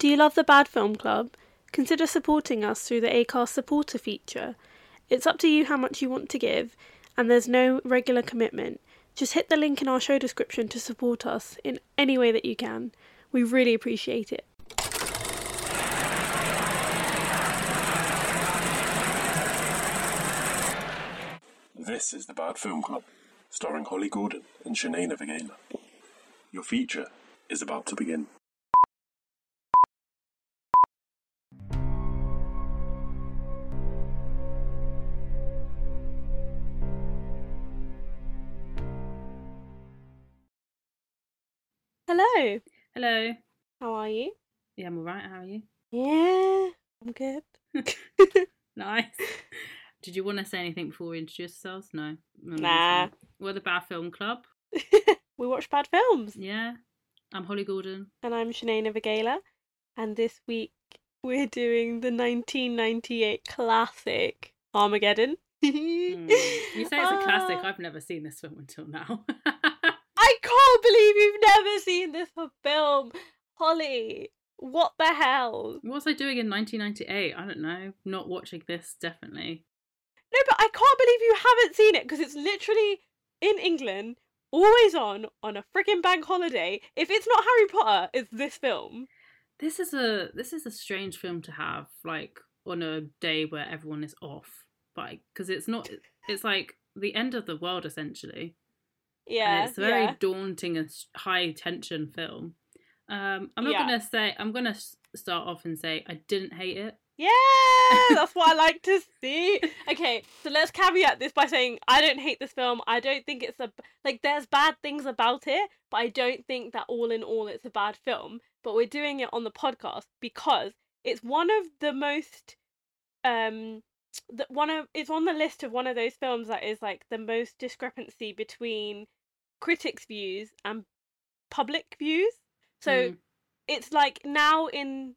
Do you love the Bad Film Club? Consider supporting us through the Acast supporter feature. It's up to you how much you want to give, and there's no regular commitment. Just hit the link in our show description to support us in any way that you can. We really appreciate it. This is the Bad Film Club, starring Holly Gordon and Shanae Navigala. Your feature is about to begin. Hello, Hello. how are you? Yeah, I'm alright. How are you? Yeah, I'm good. Nice. Did you want to say anything before we introduce ourselves? No. No, Nah. We're the Bad Film Club. we watch bad films. Yeah. I'm Holly Gordon. And I'm Shanae Navigala. And this week we're doing the 1998 classic Armageddon. Hmm. You say it's a classic. Ah. I've never seen this film until now. I can't believe you've never seen this film. Holly, what the hell? what was I doing in 1998? I don't know. Not watching this, definitely. No, but I can't believe you haven't seen it because it's literally in England, always on, on a freaking bank holiday. If it's not Harry Potter, it's this film. This is a this is a strange film to have like on a day where everyone is off, but because it's not. It's like the end of the world essentially. Yeah. and it's a very yeah. daunting and high tension film. Um, I'm not Yeah. gonna say. I'm gonna start off and say I didn't hate it. Yeah, that's what I like to see. Okay, so let's caveat this by saying I don't hate this film. I don't think it's a like there's bad things about it, but I don't think that all in all it's a bad film. But we're doing it on the podcast because it's one of the most um the, one of it's on the list of one of those films that is like the most discrepancy between critics' views and public views. So Mm. it's like now in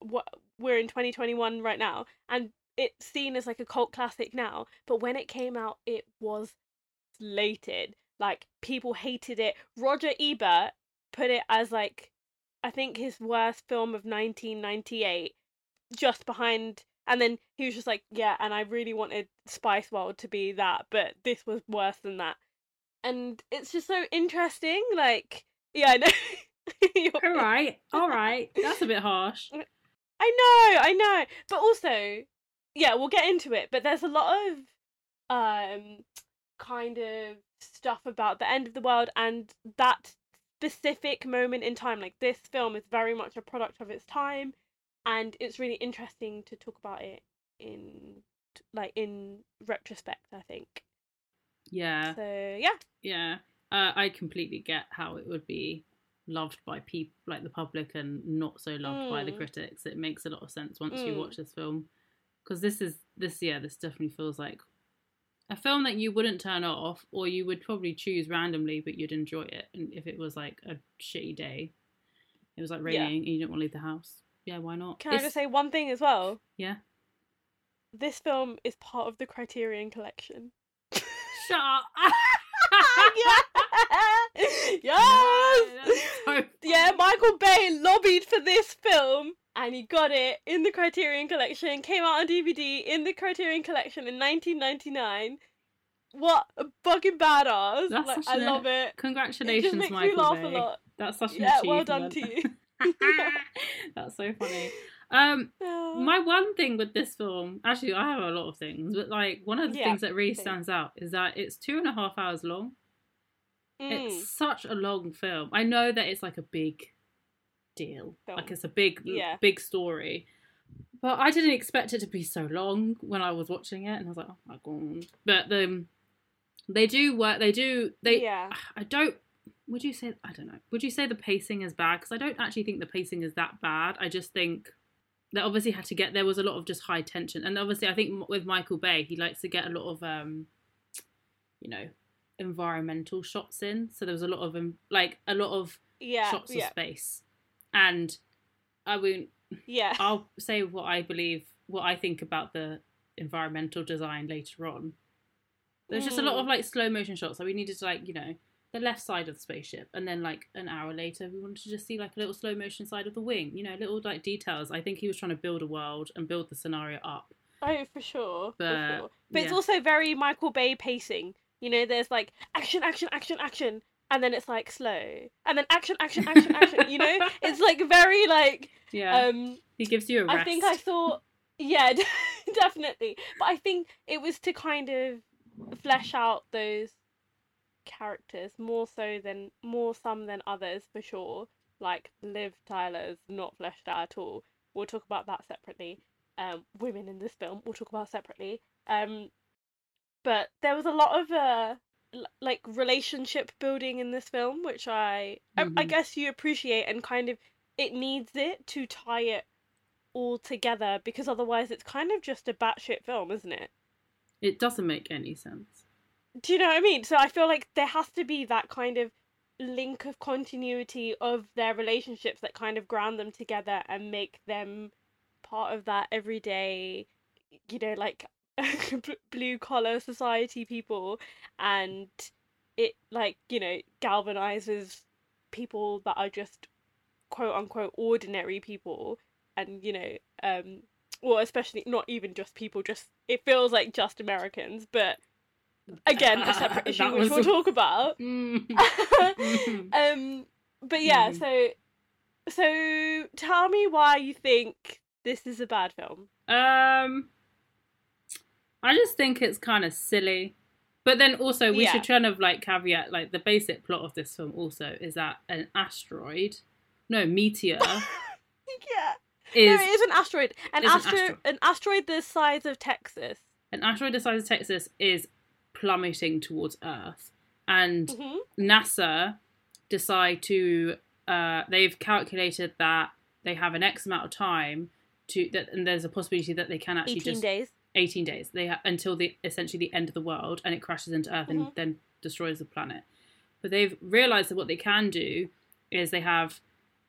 what we're in 2021 right now and it's seen as like a cult classic now but when it came out it was slated like people hated it roger ebert put it as like i think his worst film of 1998 just behind and then he was just like yeah and i really wanted spice world to be that but this was worse than that and it's just so interesting like yeah i know You're- all right, all right. That's a bit harsh. I know, I know. But also, yeah, we'll get into it, but there's a lot of um kind of stuff about the end of the world and that specific moment in time. Like this film is very much a product of its time and it's really interesting to talk about it in like in retrospect, I think. Yeah, So, yeah. yeah. Uh, I completely get how it would be loved by people like the public and not so loved by the Mm. critics. It makes a lot of sense once you Mm. watch this film because this is this yeah this definitely feels like a film that you wouldn't turn off or you would probably choose randomly but you'd enjoy it and if it was like a shitty day it was like Yeah. raining and you didn't want to leave the house yeah why not Can I just say one thing as well? yeah This film is part of the Criterion collection. Shut up yes! That's so yeah. Michael Bay lobbied for this film and he got it in the Criterion Collection. Came out on DVD in the Criterion Collection in 1999. What a fucking badass! That's like, I love it. It congratulations makes michael Bay. a lot. that's such an Yeah, achievement well done to you. that's so funny um Oh. my one thing with this film actually i have a lot of things but like one of the Yeah, things that really stands out is that it's two and a half hours long Mm. it's such a long film i know that it's like a big deal Film. like it's a big Yeah. big story but i didn't expect it to be so long when i was watching it and i was like oh my god but the they do work they do they yeah. I don't. Would you say? I don't know. Would you say the pacing is bad? Because I don't actually think the pacing is that bad. I just think they obviously had to get. There was a lot of just high tension, and obviously I think with Michael Bay, he likes to get a lot of, um, you know, environmental shots in. So there was a lot of um, like a lot of Yeah. shots of space, and I won't. Yeah. I'll say what I believe, what I think about the environmental design later on. There's just a lot Mm. of like slow motion shots. So we needed to like, you know, the left side of the spaceship, and then like an hour later, we wanted to just see like a little slow motion side of the wing. You know, little like details. I think he was trying to build a world and build the scenario up. Oh, for sure. But, for sure. But it's also very Michael Bay pacing. You know, there's like action, action, action, action, and then it's like slow, and then action, action, action, action. You know, it's like very like Yeah, um. he gives you a rest. I think I thought, yeah, definitely. But I think it was to kind of flesh out those characters more so than more some than others for sure. Like Liv Tyler's not fleshed out at all. We'll talk about that separately. Um, women in this film we'll talk about separately. Um, but there was a lot of uh like relationship building in this film, which I, I I Mhm. guess you appreciate and kind of it needs it to tie it all together because otherwise it's kind of just a batshit film, isn't it? It doesn't make any sense. Do you know what I mean? So I feel like there has to be that kind of link of continuity of their relationships that kind of ground them together and make them part of that everyday, you know, like blue collar society people and it like, you know, galvanizes people that are just quote unquote ordinary people and you know um well especially not even just people just it feels like just americans but again a separate issue which we'll a- talk about Mm. um but yeah Mhm. so so tell me why you think this is a bad film Um, I just think it's kind of silly. But then also, we Yeah. should kind of like caveat like the basic plot of this film also is that an asteroid, no meteor, yeah is no it is an asteroid an is an astro- astro- an asteroid the size of texas an asteroid the size of Texas is plummeting towards Earth, and hmm NASA decide to uh, they've calculated that they have an X amount of time to that, and there's a possibility that they can actually 18 just days. 18 days. They ha- until the essentially the end of the world and it crashes into earth and Mhm. then destroys the planet. But they've realized that what they can do is they have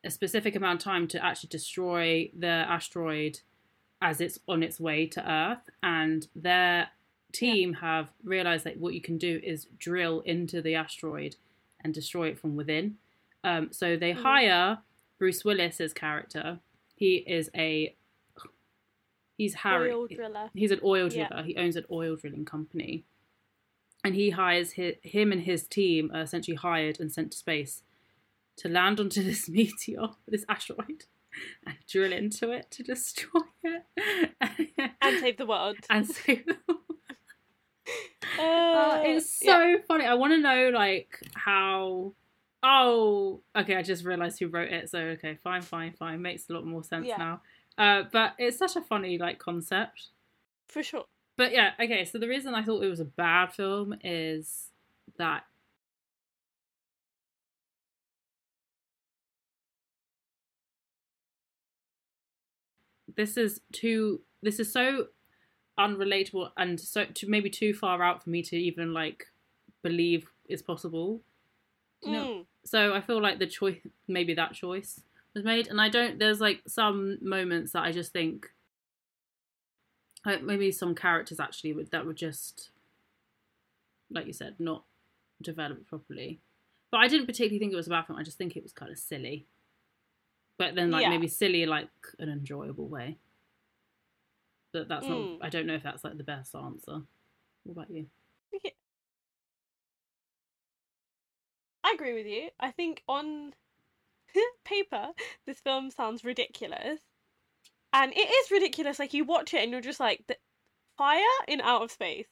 a specific amount of time to actually destroy the asteroid as it's on its way to earth and their team have realized that what you can do is drill into the asteroid and destroy it from within um, so they Mhm. hire bruce willis's character he is a he's harry oil driller he's an oil Yeah. driller. He owns an oil drilling company, and he hires hi him and his team are essentially hired and sent to space to land onto this meteor, this asteroid, and drill into it to destroy it and save the world and save them. Uh, Uh, it's yeah. so funny. I want to know like how. Oh, okay. I just realized who wrote it. So okay, fine, fine, fine. Makes a lot more sense Yeah. now. Uh, but it's such a funny like concept. for sure But yeah, okay. So the reason I thought it was a bad film is that this is too. This is so unrelatable and so to maybe too far out for me to even like believe is possible. You know? Mm. So I feel like the choice, maybe that choice was made, and I don't. There's like some moments that I just think, like maybe some characters actually would that would just, like you said, not developed properly. But I didn't particularly think it was a bad film. I just think it was kind of silly. But then, like Yeah. maybe silly, like an enjoyable way. But that's not. Mm. I don't know if that's like the best answer. What about you? I agree with you. I think on paper, this film sounds ridiculous. And it is ridiculous. Like, you watch it and you're just like, "The- fire in outer space?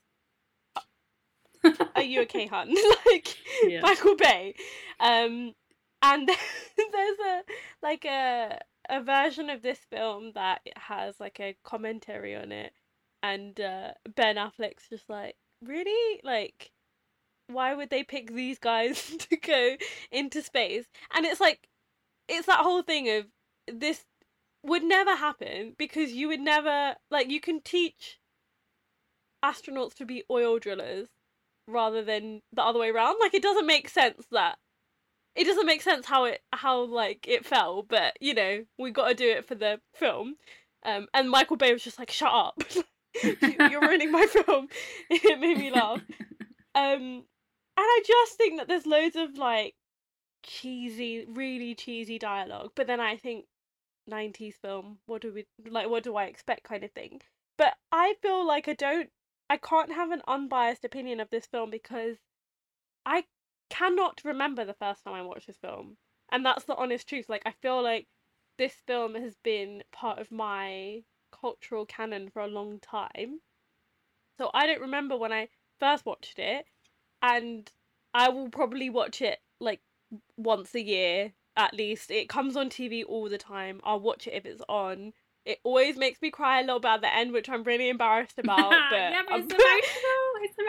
Are you okay, hun? like, Yeah. Michael Bay. Um, and there's a, like, a, a version of this film that has, like, a commentary on it. And uh, Ben Affleck's just like, really? Like, why would they pick these guys to go into space? And it's like, it's that whole thing of this would never happen because you would never, like, you can teach astronauts to be oil drillers rather than the other way around. Like, it doesn't make sense that. It doesn't make sense how it how like it fell, but you know we got to do it for the film. Um, and Michael Bay was just like, "Shut up, You- you're ruining my film." it made me laugh. Um, and I just think that there's loads of like cheesy, really cheesy dialogue. But then I think 90s film, what do we like? What do I expect, kind of thing. But I feel like I don't, I can't have an unbiased opinion of this film because I cannot remember the first time I watched this film, and that's the honest truth. Like I feel like this film has been part of my cultural canon for a long time. So I don't remember when I first watched it, and I will probably watch it like once a year at least. It comes on TV all the time. I'll watch it if it's on. It always makes me cry a little bit at the end, which I'm really embarrassed about. But yeah, but it's emotional.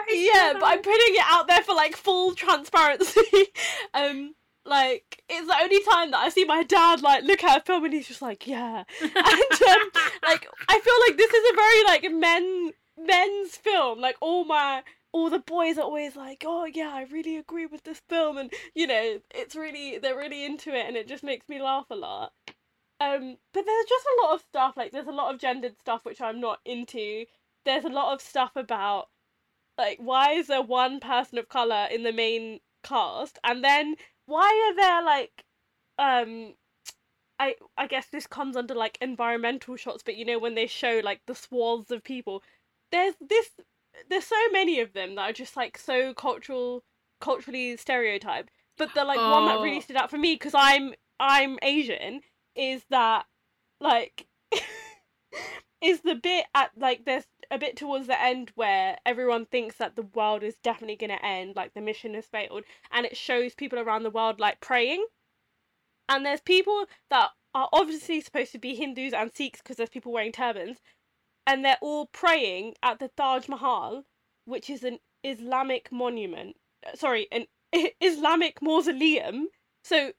Yeah, but I'm putting it out there for like full transparency. um, like it's the only time that I see my dad like look at a film and he's just like, yeah, and um, like I feel like this is a very like men men's film. Like all my all the boys are always like, oh yeah, I really agree with this film, and you know, it's really they're really into it, and it just makes me laugh a lot. Um, but there's just a lot of stuff like there's a lot of gendered stuff which I'm not into. There's a lot of stuff about like why is there one person of color in the main cast, and then why are there like um I I guess this comes under like environmental shots, but you know when they show like the swaths of people, there's this there's so many of them that are just like so cultural culturally stereotyped. But the like one that really Oh. stood out for me because I'm I'm Asian is that like is the bit at like there's a bit towards the end where everyone thinks that the world is definitely going to end like the mission has failed and it shows people around the world like praying. And there's people that are obviously supposed to be hindus and sikhs because there's people wearing turbans and they're all praying at the taj mahal which is an islamic monument sorry an islamic mausoleum. So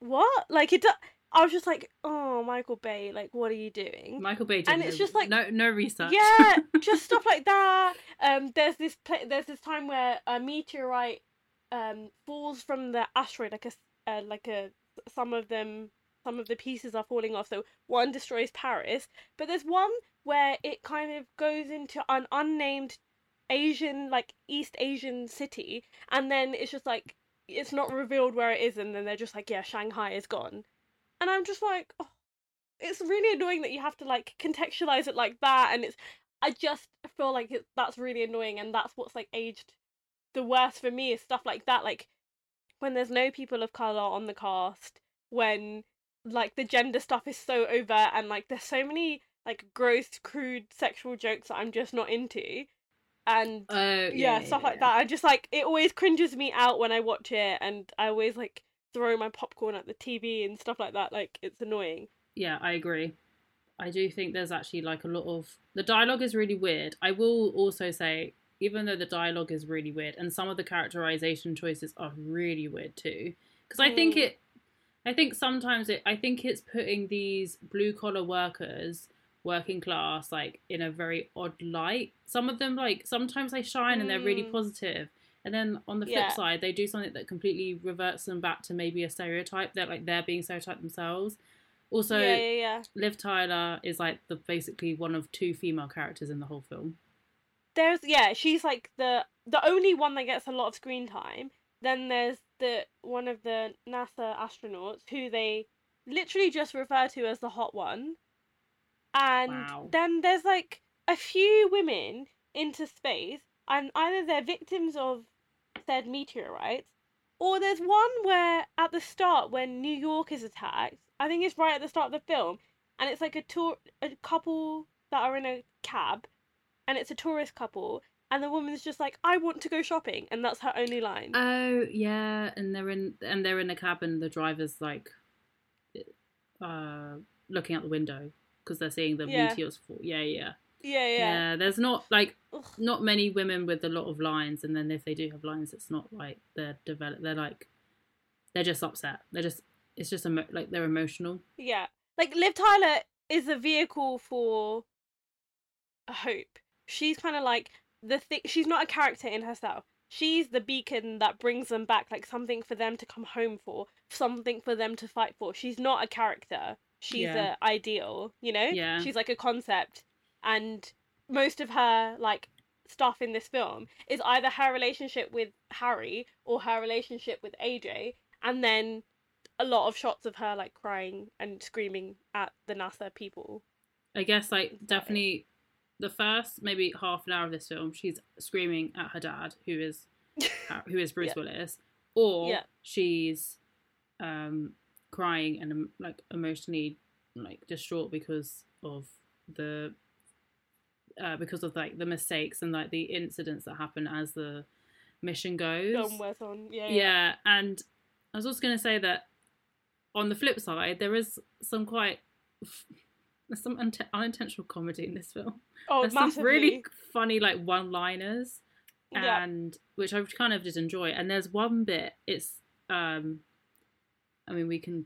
what? Like it do- i was just like oh michael bay like what are you doing Michael Bay. did And it's no- just like- no no research. yeah, just stuff like that. Um, there's this pla there's this time where a meteorite um falls from the asteroid, like a uh, like a some of them some of the pieces are falling off. So one destroys Paris, but there's one where it kind of goes into an unnamed Asian like East Asian city, and then it's just like it's not revealed where it is, and then they're just like, yeah, Shanghai is gone, and I'm just like, oh, it's really annoying that you have to like contextualize it like that, and it's I just feel like it, that's really annoying, and that's what's like aged the worst for me is stuff like that, like when there's no people of color on the cast, when like the gender stuff is so overt, and like there's so many like gross, crude sexual jokes that I'm just not into, and Oh yeah, yeah, stuff like yeah. that. I just like it always cringes me out when I watch it, and I always like throw my popcorn at the TV and stuff like that. Like it's annoying. Yeah, I agree. I do think there's actually like a lot of the dialogue is really weird. I will also say, even though the dialogue is really weird, and some of the characterization choices are really weird too, because I think Mm. it, I think sometimes it, I think it's putting these blue collar workers, working class, like in a very odd light. Some of them, like sometimes they shine and they're really Mm. positive, and then on the flip Yeah. side, they do something that completely reverts them back to maybe a stereotype. They're like they're being stereotyped themselves. Also, yeah, yeah, yeah. Liv Tyler is like the basically one of two female characters in the whole film. There's yeah, she's like the the only one that gets a lot of screen time. Then there's the one of the NASA astronauts who they literally just refer to as the hot one. And Wow. then there's like a few women into space and either they're victims of said meteorites or there's one where at the start when New York is attacked, I think it's right at the start of the film, and it's like a tour a couple that are in a cab and it's a tourist couple and the woman's just like I want to go shopping and that's her only line. Oh yeah, and they're in and they're in the and The driver's like, uh, looking out the window because they're seeing the Yeah. meteors fall. Yeah, yeah, yeah, yeah. yeah. There's not like Ugh. not many women with a lot of lines, and then if they do have lines, it's not like they're developed. They're like, they're just upset. They're just it's just emo- like they're emotional. Yeah. Like Liv Tyler is a vehicle for hope. She's kind of like the thing she's not a character in herself. She's the beacon that brings them back like something for them to come home for, something for them to fight for. She's not a character. She's Yeah. a ideal, you know? Yeah. She's like a concept and most of her like stuff in this film is either her relationship with Harry or her relationship with AJ, and then a lot of shots of her like crying and screaming at the NASA people. I guess like definitely the first maybe half an hour of this film, she's screaming at her dad, who is who is Bruce Yeah. Willis, or Yeah. she's um crying and um, like emotionally like distraught because of the uh, because of like the mistakes and like the incidents that happen as the mission goes. On, yeah, yeah, and I was also going to say that on the flip side, there is some quite there's some unte- unintentional comedy in this film. Oh, There's massively. some really funny like one-liners, yeah. and which I kind of did enjoy. And there's one bit. It's um, I mean, we can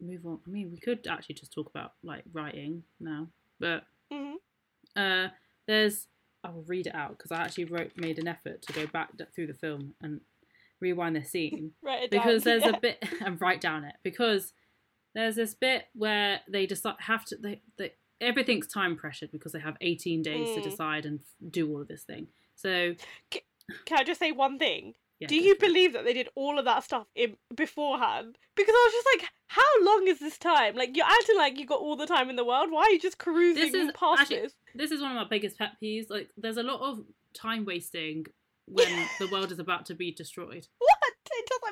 move on. I mean, we could actually just talk about like writing now, but uh, there's I'll read it out because I actually wrote made an effort to go back through the film and rewind the scene it down. because there's yeah. a bit and write down it because there's this bit where they decide have to they, they everything's time pressured because they have 18 days to Mm. decide and do all of this thing so Can I just say one thing? Yeah, Do you believe that they did all of that stuff in beforehand? Because I was just like, how long is this time? Like you're acting like you got all the time in the world. Why are you just cruising is past actually- this? this is one of my biggest pet peeves like there's a lot of time wasting when the world is about to be destroyed What?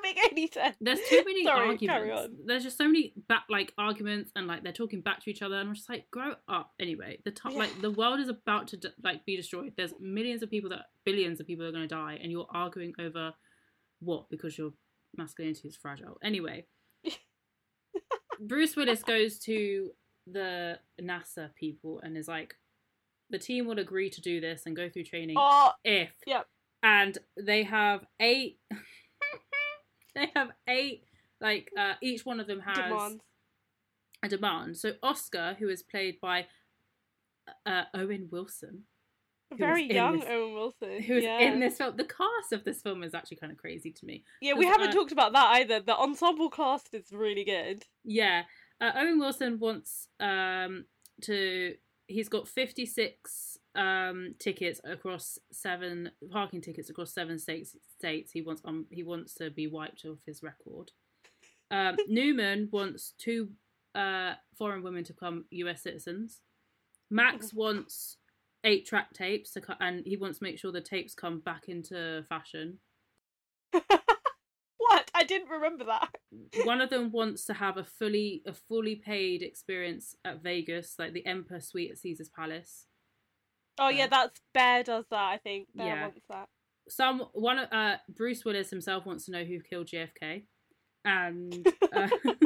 Doesn't make any sense. There's too many Sorry, arguments. There's just so many back like arguments and like they're talking back to each other and I'm just like grow up anyway. The time Yeah. like the world is about to like be destroyed. There's millions of people that billions of people are going to die and you're arguing over what because your masculinity is fragile. Anyway, Bruce Willis goes to the NASA people and is like the team will agree to do this and go through training Oh, if Yep. and they have eight they have eight like uh each one of them has a demand so oscar who is played by uh owen wilson Very young this- Owen Wilson. who's yeah. in this film the cast of this film is actually kind of crazy to me Yeah, we haven't uh, talked about that either. The ensemble cast is really good. yeah uh, owen wilson wants um to he's got 56 um tickets across seven parking tickets across seven states states he wants um he wants to be wiped off his record um newman wants two uh foreign women to become us citizens max wants eight track tapes to cut and he wants to make sure the tapes come back into fashion what? I didn't remember that. one of them wants to have a fully a fully paid experience at Vegas, like the Emperor Suite at Caesar's Palace. Oh yeah, that's Bear does that. I think Bear Yeah. wants that. Some one uh Bruce Willis himself wants to know who killed JFK, and uh,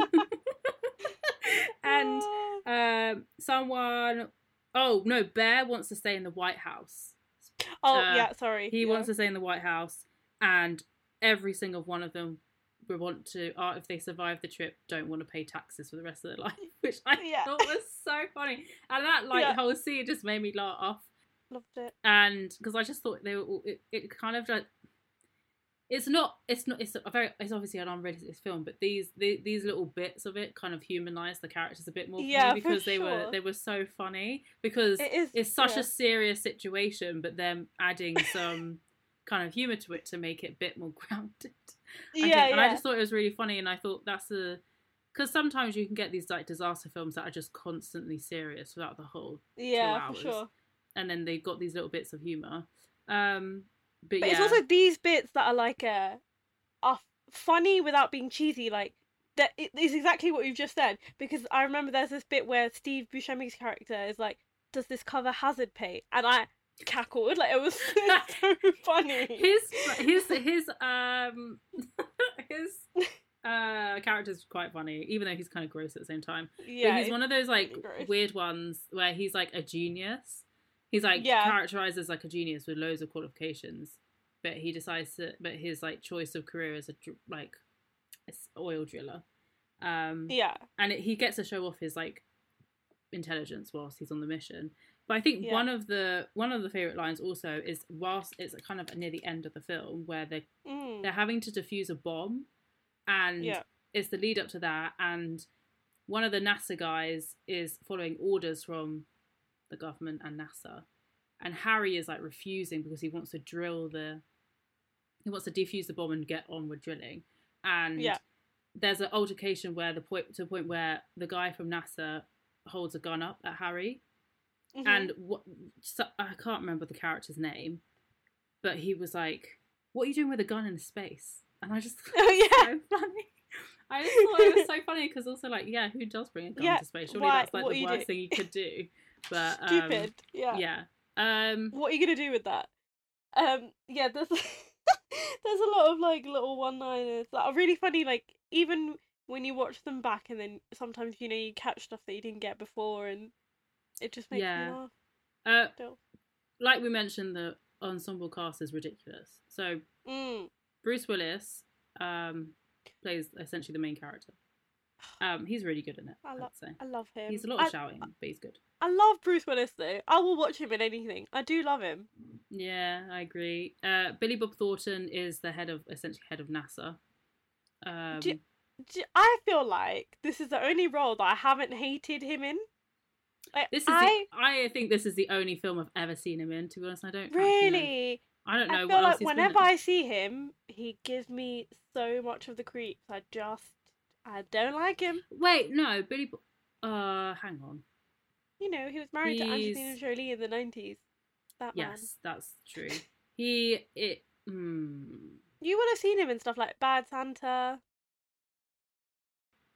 and Ah. um someone oh no Bear wants to stay in the White House. oh uh, yeah, sorry. He yeah. wants to stay in the White House, and every single one of them would want to, uh, if they survive the trip, don't want to pay taxes for the rest of their life, which I Yeah. thought was so funny. And that like Yeah. whole scene just made me laugh, loved it. and because I just thought they were, all, it, it kind of like. It's not. It's not. It's a very. It's obviously an unrealistic film, but these the, these little bits of it kind of humanize the characters a bit more for Yeah, because they were they were so funny because It is. it's such yeah. a serious situation, but then adding some kind of humor to it to make it a bit more grounded. Yeah, yeah. And I just thought it was really funny, and I thought that's a because sometimes you can get these like disaster films that are just constantly serious throughout the whole, yeah, for hours. sure. And then they've got these little bits of humor. Um, but, But yeah, it's also these bits that are like uh, are funny without being cheesy. Like that it is exactly what you've just said. Because I remember there's this bit where Steve Buscemi's character is like, "Does this cover hazard pay?" And I cackled. Like it was so funny. his his his um his uh character's quite funny, even though he's kind of gross at the same time. yeah, but he's one of those like gross. weird ones where he's like a genius. He's like Yeah. characterized as like a genius with loads of qualifications, but he decides to. But his like choice of career is a like oil driller. Um, yeah, and it, he gets to show off his like intelligence whilst he's on the mission. But I think Yeah. one of the one of the favorite lines also is whilst it's kind of near the end of the film where they mm. they're having to defuse a bomb, and yeah, it's the lead up to that, and one of the NASA guys is following orders from the government and NASA, and Harry is like refusing because he wants to drill the he wants to defuse the bomb and get on with drilling. And Yeah. there's an altercation where the point to the point where the guy from NASA holds a gun up at Harry, Mhm. and what so, I can't remember the character's name, but he was like, "What are you doing with a gun in space?" And I just Oh, yeah. so funny. I just thought it was so funny because also like, yeah, who does bring a gun Yeah, to space? Surely why- that's like the worst thing you could do. But um, stupid. yeah. yeah. Um, What are you gonna do with that? Um, yeah, there's there's a lot of like little one-liners that are really funny. Like even when you watch them back, and then sometimes you know you catch stuff that you didn't get before, and it just makes Yeah. me laugh. uh, Still. like we mentioned, the ensemble cast is ridiculous. So Mm. Bruce Willis um, plays essentially the main character. Um, he's really good in it. I lo- I love him. he's a lot of I, shouting, but he's good. I love Bruce Willis though. I will watch him in anything. I do love him. Yeah, I agree. Uh, Billy Bob Thornton is the head of essentially head of NASA. Um, Do- J- I feel like this is the only role that I haven't hated him in. Like, this is I the, I think this is the only film I've ever seen him in. To be honest, I don't really. I don't know I feel like whenever. I see him, he gives me so much of the creeps. I just, I don't like him. Wait, no, Billy. Bob. Uh, hang on. You know, he was married to Angelina He's- Jolie in the nineties. That man. Yes, that's true. He it. Hmm. You would have seen him in stuff like Bad Santa.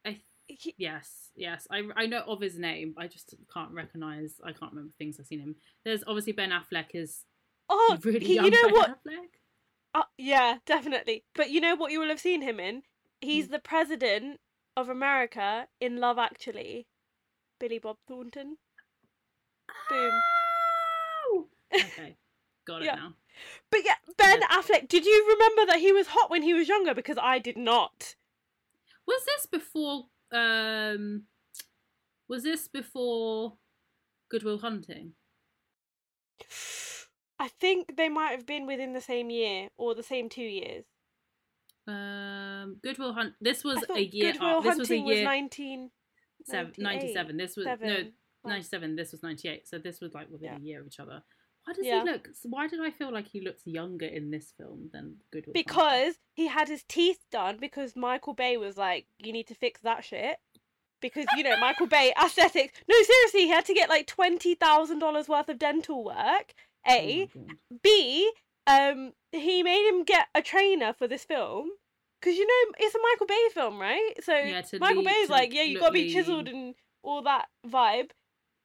I He, Yes, yes. I, I know of his name. I just can't recognize. I can't remember things I've seen him. There's obviously Ben Affleck is oh, really he, you know ben what? Affleck. Uh, yeah, definitely. But you know what you will have seen him in? He's the president of America in Love Actually. Billy Bob Thornton. Boom. Oh! Okay, got it Yeah. now. But yeah, Ben Yeah. Affleck, did you remember that he was hot when he was younger? Because I did not. Was this before? Um, was this before Good Will Hunting? I think they might have been within the same year or the same two years. Um, Goodwill Hunt. This was a year. Goodwill uh, this was a Hunting was year. 19... seven, 97. This was no 97. This was 98. So this was like within Yeah. a year of each other. Why does Yeah. he look? Why did I feel like he looks younger in this film than Goodwill? Hunting? Because he had his teeth done because Michael Bay was like, you need to fix that shit. Because, you know, Michael Bay, aesthetics. No, seriously, he had to get like $20,000 worth of dental work. Oh A. God. B, um, he made him get a trainer for this film. Because, you know, it's a Michael Bay film, right? So Yeah, Michael lead- Bay's like, yeah, you gotta be lean. chiseled and all that vibe.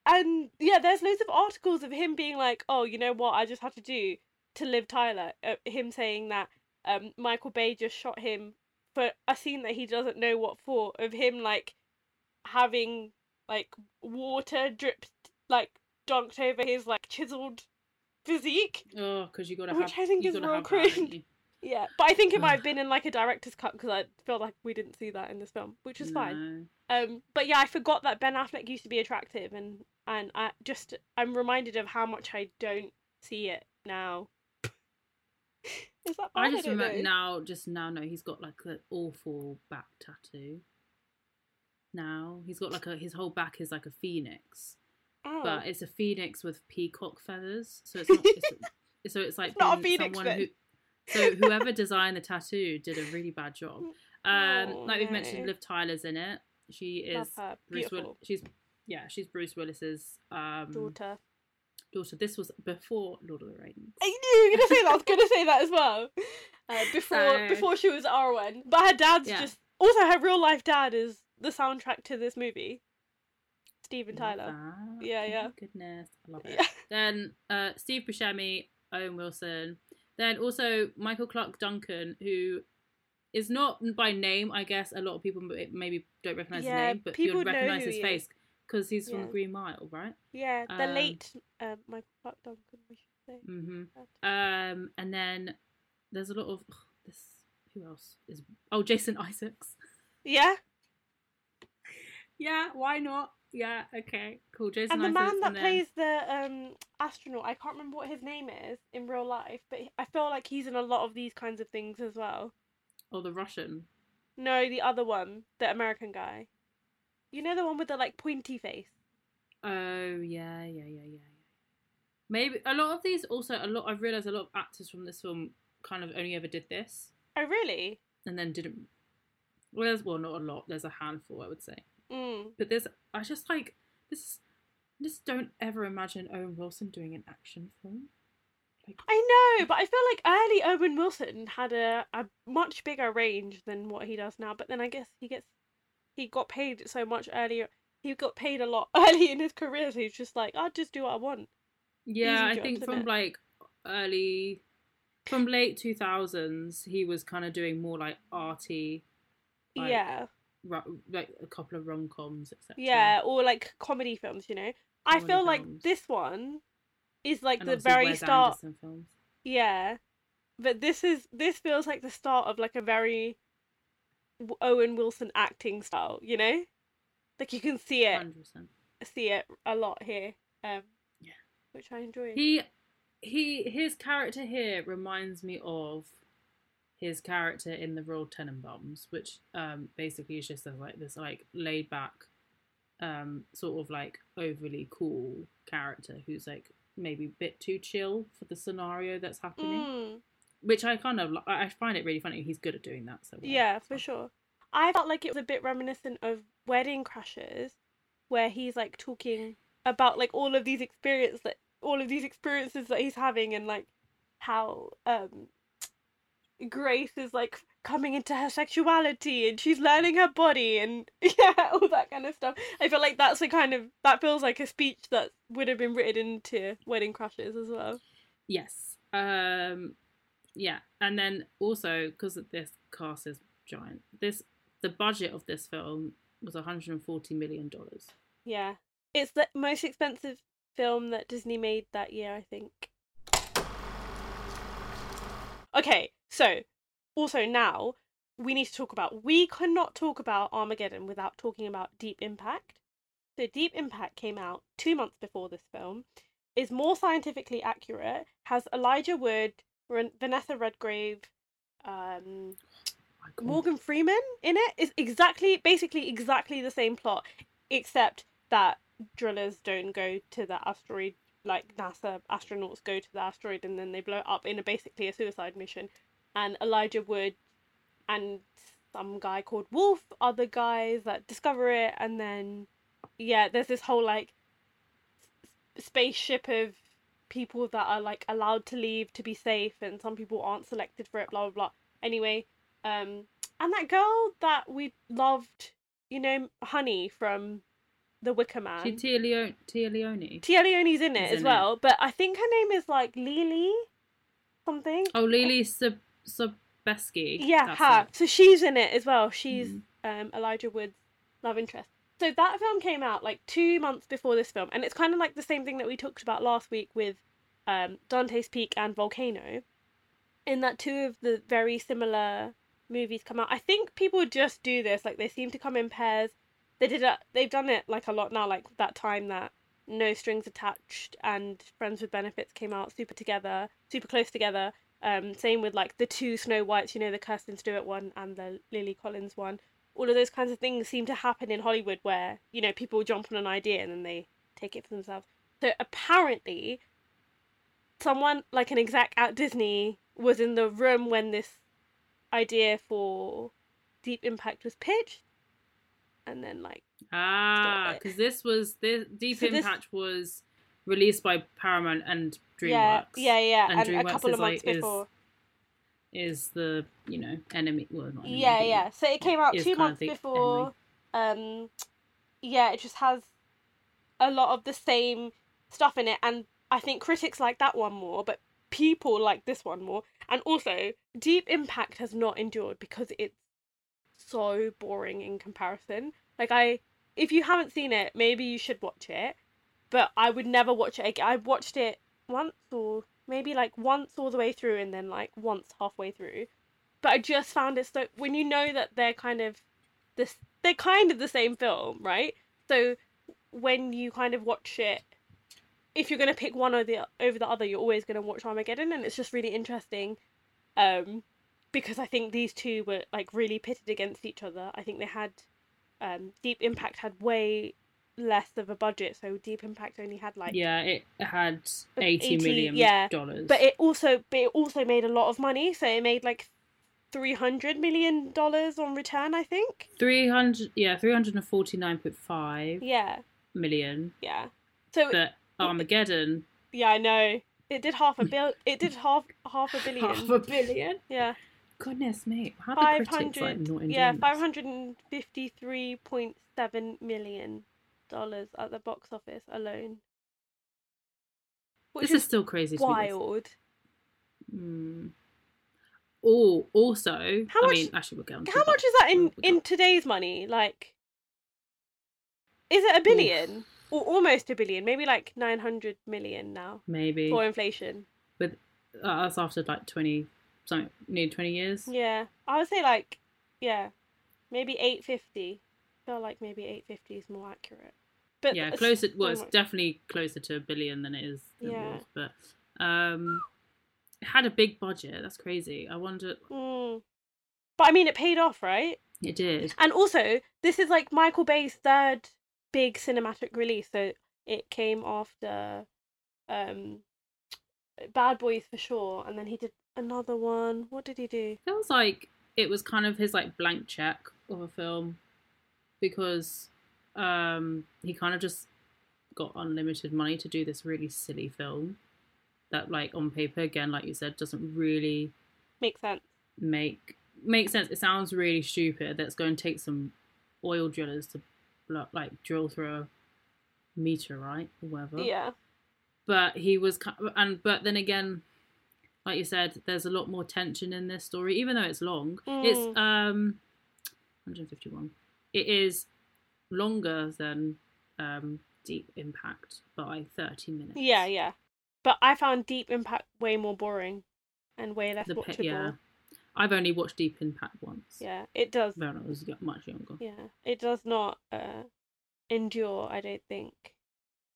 And yeah, there's loads of articles of him being like, oh, you know what, I just had to do to Liv Tyler. Uh, him saying that um, Michael Bay just shot him for a scene that he doesn't know what for, of him like having like water dripped, like dunked over his like chiseled physique. Oh, because you gotta Which have. I think you is real cringe. Yeah, but I think it might have been in like a director's cut because I feel like we didn't see that in this film, which is fine. Um, but yeah, I forgot that Ben Affleck used to be attractive, and and I just I'm reminded of how much I don't see it now. is that bad? I just don't remember know. now. Just now, no, he's got like an awful back tattoo. Now he's got like a his whole back is like a phoenix, Oh. but it's a phoenix with peacock feathers. So it's not. it's, so it's like It's not a phoenix someone who. So whoever designed the tattoo did a really bad job. Um, Oh, like we've mentioned. Liv Tyler's in it. She is. Bruce Willis. She's yeah, she's Bruce Willis's um, daughter. daughter. This was before Lord of the Rings. I knew you were gonna say that. I was gonna say that as well. Uh, before So- before she was Arwen, but her dad's Yeah. just also her real life dad is the soundtrack to this movie. Steven Tyler. that. Yeah, Oh yeah. Goodness, I love it. Yeah. Then uh, Steve Buscemi, Owen Wilson. Then also Michael Clarke Duncan, who is not by name, I guess. A lot of people maybe don't recognize Yeah, his name, but know recognize his face because he's Yeah. from Green Mile, right? Yeah, the Um, late uh, Michael Clarke Duncan, we should say. Mm-hmm. Um, and then there's a lot of ugh, this. Who else is? Oh, Jason Isaacs. Yeah, Yeah, why not? Yeah, okay, cool. Jason and the man that plays the um astronaut, I can't remember what his name is in real life, but I feel like he's in a lot of these kinds of things as well. oh the Russian. No, the other one, the American guy. You know the one with the like pointy face. Oh yeah, yeah, yeah, yeah. Maybe a lot of these also a lot. I've realized a lot of actors from this film kind of only ever did this Oh really? and then didn't. Well, there's well, not a lot. There's a handful, I would say. Mm. But there's, I just like this. Just don't ever imagine Owen Wilson doing an action film. Like, I know, but I feel like early Owen Wilson had a, a much bigger range than what he does now. But then I guess he gets he got paid so much earlier. He got paid a lot early in his career, so he's just like, I'll just do what I want. yeah, I jobs, think from it? like early, from late two thousands, he was kind of doing more like arty, Like, yeah, like a couple of rom coms, etc. yeah, or like comedy films. You know, I Comedy feel like this one is like and the very Wes start. Films. Yeah, but this is this feels like the start of like a very Owen Wilson acting style. You know, like you can see it, Hundred percent. see it a lot here. Um, Yeah. which I enjoy. He he his character here reminds me of his character in the Royal Tenenbaums, which um basically is just like this like laid back um sort of like overly cool character who's like maybe a bit too chill for the scenario that's happening. Mm, Which I kind of I find it really funny. He's good at doing that. So well. yeah, for sure. I felt like it was a bit reminiscent of Wedding Crashers, where he's like talking about like all of these experiences that all of these experiences that he's having and like how um Grace is like coming into her sexuality and she's learning her body and yeah, all that kind of stuff. I feel like that's a kind of that feels like a speech that would have been written into Wedding Crashers as well. Yes. Um yeah, and then also because this cast is giant, this the budget of this film was 140 million dollars. Yeah. It's the most expensive film that Disney made that year, I think. Okay, so also now we need to talk about we cannot talk about Armageddon without talking about Deep Impact. So Deep Impact came out 2 months before this film. Is more scientifically accurate, has Elijah Wood, Ren- Vanessa Redgrave, um God. Morgan Freeman in it. it is exactly basically exactly the same plot except that drillers don't go to the asteroid like NASA astronauts go to the asteroid and then they blow it up in a basically a suicide mission and Elijah Wood and some guy called Wolf are the guys that discover it and then yeah there's this whole like s- spaceship of people that are like allowed to leave to be safe and some people aren't selected for it blah blah blah anyway um and that girl that we loved you know honey from the wicker man She Tia, Leo- Téa Leoni. téa leoni's in it Is as in it. well but i think her name is like lily something Oh, Lily Sub Sobieski. yeah her it. so she's in it as well she's Mm. um elijah wood's love interest so that film came out like two months before this film and it's kind of like the same thing that we talked about last week with um dante's peak and volcano in that two of the very similar movies come out i think people just do this like they seem to come in pairs they did it they've done it like a lot now like that time that no strings attached and friends with benefits came out super together super close together um same with like the two snow whites you know the kristen stewart one and the lily collins one. All of those kinds of things seem to happen in hollywood where you know people jump on an idea and then they take it for themselves. So apparently someone like an exec at disney was in the room when this idea for deep impact was pitched. And then like Ah, because this was this Deep So this- Impact was released by Paramount and DreamWorks. yeah yeah yeah And and, a DreamWorks couple is of months like- is before Is the you know enemy? Well, not enemy, yeah yeah so it came out two months before um yeah it just has a lot of the same stuff in it and i think critics like that one more but people like this one more and also deep impact has not endured because it's so boring in comparison like i if you haven't seen it maybe you should watch it but i would never watch it again i watched it once or maybe like once all the way through and then like once halfway through but I just found it so when you know that they're kind of this they're kind of the same film, right? So when you kind of watch it, if you're gonna pick one or the over the other, you're always gonna watch Armageddon, and it's just really interesting, um, because I think these two were like really pitted against each other. I think they had, um, Deep Impact had way less of a budget, so Deep Impact only had like yeah, it had eighty 80 million yeah, dollars. but it also but it also made a lot of money, so it made like three hundred million dollars on return, I think. three hundred, yeah, three hundred and forty nine point five Yeah, million. yeah. So But Armageddon, yeah, I know it did half a bill. It did half half a billion. half a billion. yeah, Goodness me, how the critics like hundred. not enjoying yeah, five hundred and fifty-three point seven million dollars at the box office alone. Which This is still crazy. To me, this. wild. Mm. Oh, also, How I much- mean, actually, we'll get on. How much is that in in today's money? Like, is it a billion or almost a billion? Maybe like nine hundred million now Maybe for inflation. uh, that's after like twenty, something nearly twenty years. Yeah, I would say like, yeah, maybe eight fifty. Feel like maybe eight fifty is more accurate. But yeah, closer. Well, it's definitely closer to a billion than it is. Than Yeah. it was, but um, it had a big budget. That's crazy. I wonder. Mm. But I mean, it paid off, right? It did. And also, this is like Michael Bay's third big cinematic release. So it came after um, Bad Boys for sure, and then he did another one. What did he do? It feels like it was kind of his like blank check of a film because um he kind of just got unlimited money to do this really silly film that like on paper again like you said doesn't really make sense. make make sense it sounds really stupid that's going to take some oil drillers to like drill through a meteorite or whatever Yeah. but he was and but then again like you said there's a lot more tension in this story even though it's long it's Mm. um 151 it is longer than um deep impact by 30 minutes Yeah, yeah. But I found Deep Impact way more boring and way less the watchable. yeah i've only watched deep impact once Yeah, it does. when i was much younger Yeah, it does not uh, endure. I don't think,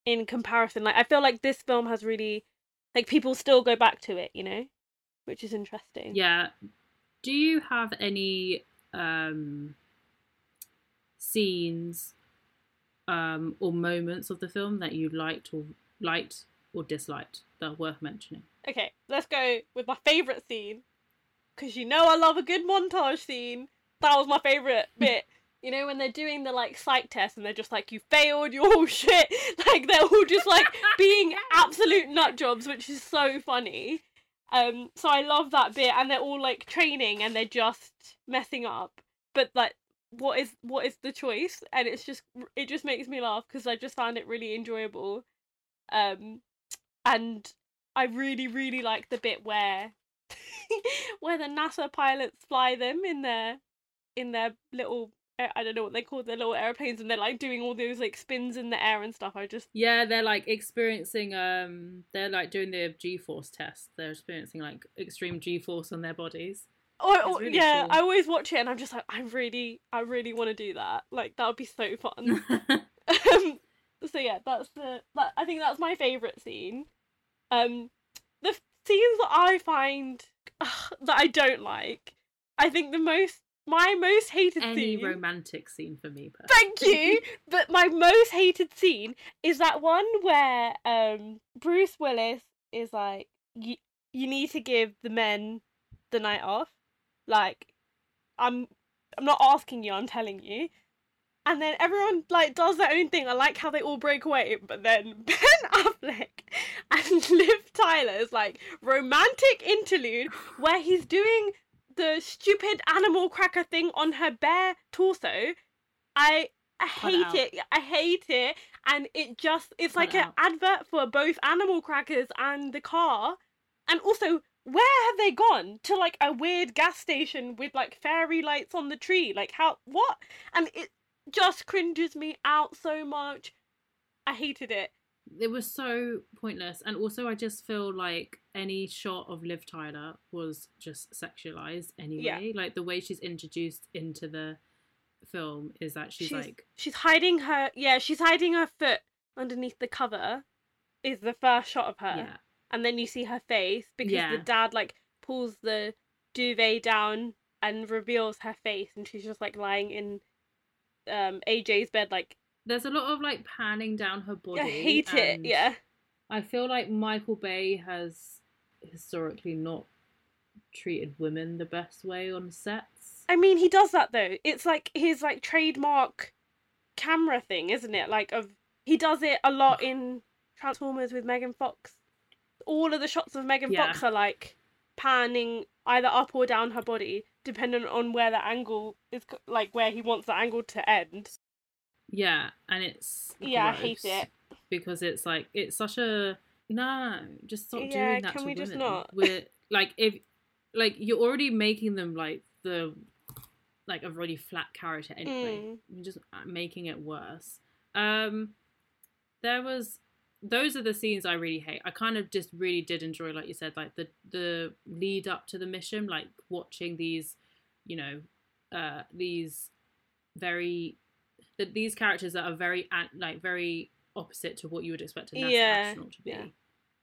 in comparison. Like I feel like this film has really, like people still go back to it. You know, which is interesting. yeah do you have any um scenes um or moments of the film that you liked or liked or disliked that are worth mentioning Okay, let's go with my favorite scene, because you know I love a good montage scene. That was my favorite bit. You know when they're doing the like psych test and they're just like, "You failed, you're all shit." Like they're all just like being absolute nut jobs, which is so funny. Um, so I love that bit, and they're all like training and they're just messing up. But like, what is what is the choice? And it's just it just makes me laugh because I just found it really enjoyable. Um, and I really really like the bit where where the NASA pilots fly them in their in their little I don't know what they call their little airplanes and they're like doing all those like spins in the air and stuff. I just Yeah, they're like experiencing um they're like doing the G force test. They're experiencing like extreme G force on their bodies. Or, It's really yeah, cool. I always watch it and I'm just like I really I really want to do that. Like that would be so fun. um, so yeah, that's the that, I think that's my favorite scene. Um, the f- scenes that I find that I don't like, I think the most my most hated Any scene. romantic scene for me personally. Thank you. but my most hated scene is that one where um Bruce Willis is like, you you need to give the men the night off. Like, I'm I'm not asking you, I'm telling you. And then everyone like does their own thing. I like how they all break away, but then Ben Affleck and Liv Tyler's like romantic interlude where he's doing the stupid animal cracker thing on her bare torso. I I Cut hate out. it. I hate it. And it just it's Cut like an out. advert for both animal crackers and the car. And also, where have they gone? To like a weird gas station with like fairy lights on the tree. Like how what? And it just cringes me out so much. I hated it. It was so pointless, and also I just feel like any shot of Liv Tyler was just sexualized anyway. yeah. Like the way she's introduced into the film is that she's, like she's hiding her yeah, she's hiding her foot underneath the cover is the first shot of her. yeah, and then you see her face because Yeah. the dad like pulls the duvet down and reveals her face and she's just like lying in um AJ's bed like there's a lot of like panning down her body. I hate it. Yeah. I feel like Michael Bay has historically not treated women the best way on sets. I mean, he does that though. It's like his like trademark camera thing, isn't it? Like of he does it a lot in Transformers with Megan Fox. All of the shots of Megan Yeah. Fox are like panning either up or down her body, depending on where the angle is, like where he wants the angle to end. Yeah, and it's Yeah, I hate it. because it's like it's such a no. Just stop Yeah, doing that can to we women. just not? We're like if like you're already making them like the like a really flat character anyway. Mm. You're just uh, making it worse. Um, there was those are the scenes I really hate. I kind of just really did enjoy, like you said, like the the lead up to the mission, like watching these, you know, uh, these very that these characters that are very like very opposite to what you would expect a NASA Yeah, astronaut to be, yeah.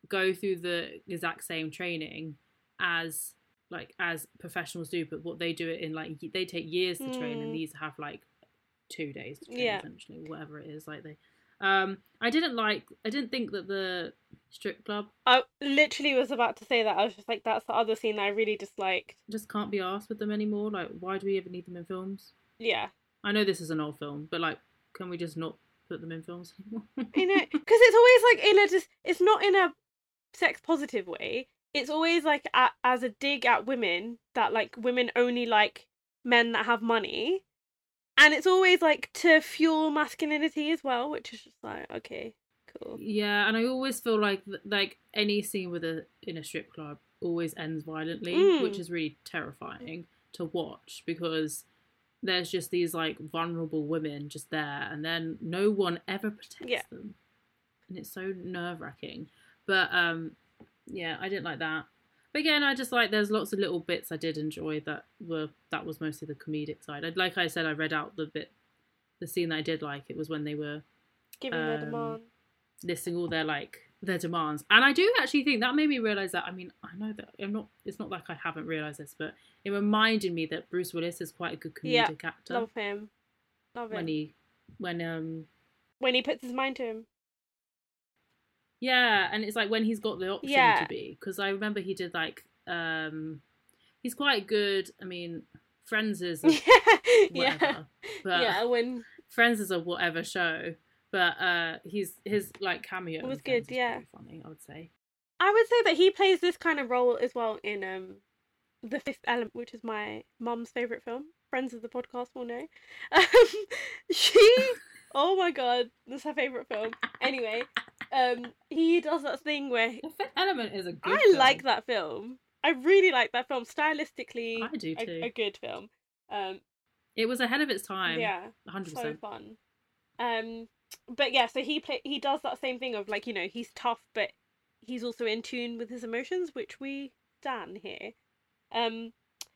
go through the exact same training as like as professionals do, but what they do it in like they take years to train, Mm. and these have like two days to train Yeah. essentially, whatever it is. Like they, um, I didn't like, I didn't think that the strip club I literally was about to say that. I was just like, that's the other scene that I really disliked. just can't be asked with them anymore. Like, why do we ever need them in films? Yeah. I know this is an old film, but like, can we just not put them in films anymore? I know, because it's always like in a just. It's not in a sex positive way. It's always like a, as a dig at women that like women only like men that have money, and it's always like to fuel masculinity as well, which is just like okay, cool. Yeah, and I always feel like like any scene with a in a strip club always ends violently, Mm. which is really terrifying to watch because there's just these like vulnerable women just there, and then no one ever protects Yeah. them, and it's so nerve wracking. But um, yeah, I didn't like that. But again, I just like there's lots of little bits I did enjoy that were that was mostly the comedic side. I, like I said, I read out the bit, the scene that I did like. It was when they were Giving their Um, demand. listing all their like their demands and i do actually think that made me realize that i mean i know that i'm not it's not like i haven't realized this but it reminded me that bruce willis is quite a good Yeah, comedic actor Love him. Love him. when he when um when he puts his mind to him. Yeah and it's like when he's got the option Yeah. to be because i remember he did like um he's quite good i mean friends is yeah. whatever but Yeah, when friends is a whatever show but uh he's his like cameo It was good, yeah. funny i would say I would say that he plays this kind of role as well in um The Fifth Element, which is my mum's favorite film. Friends of the podcast will know. Um, she, oh my god, that's her favorite film. Anyway, um, he does that thing where the fifth element is a good I film. like that film. I really like that film. Stylistically, I do too. a, a good film. Um, It was ahead of its time. yeah, hundred so percent. fun. Um, but yeah, so he play he does that same thing of like you know he's tough, but he's also in tune with his emotions, which we stan here. Um,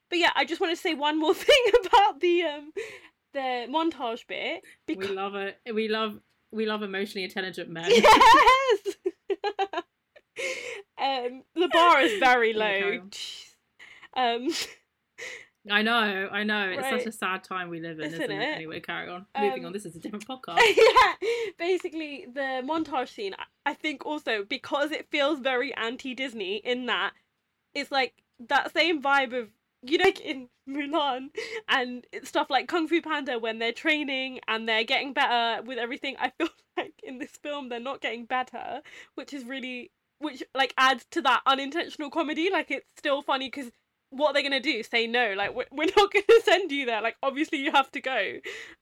but yeah, I just want to say one more thing about the um the montage bit Because... We love it. We love we love emotionally intelligent men. yes. um, the bar is very low. Um, I know, I know. It's Right. such a sad time we live in, Isn't isn't, it? it? Anyway, carry on. Moving Um, on. This is a different podcast. yeah, basically the montage scene. I- I think also because it feels very anti-Disney in that it's like that same vibe of you know in Mulan and stuff like Kung Fu Panda when they're training and they're getting better with everything. I feel like in this film they're not getting better, which is really which like adds to that unintentional comedy. Like it's still funny because what they're they gonna do? Say no? Like we're, we're not gonna send you there. Like obviously you have to go.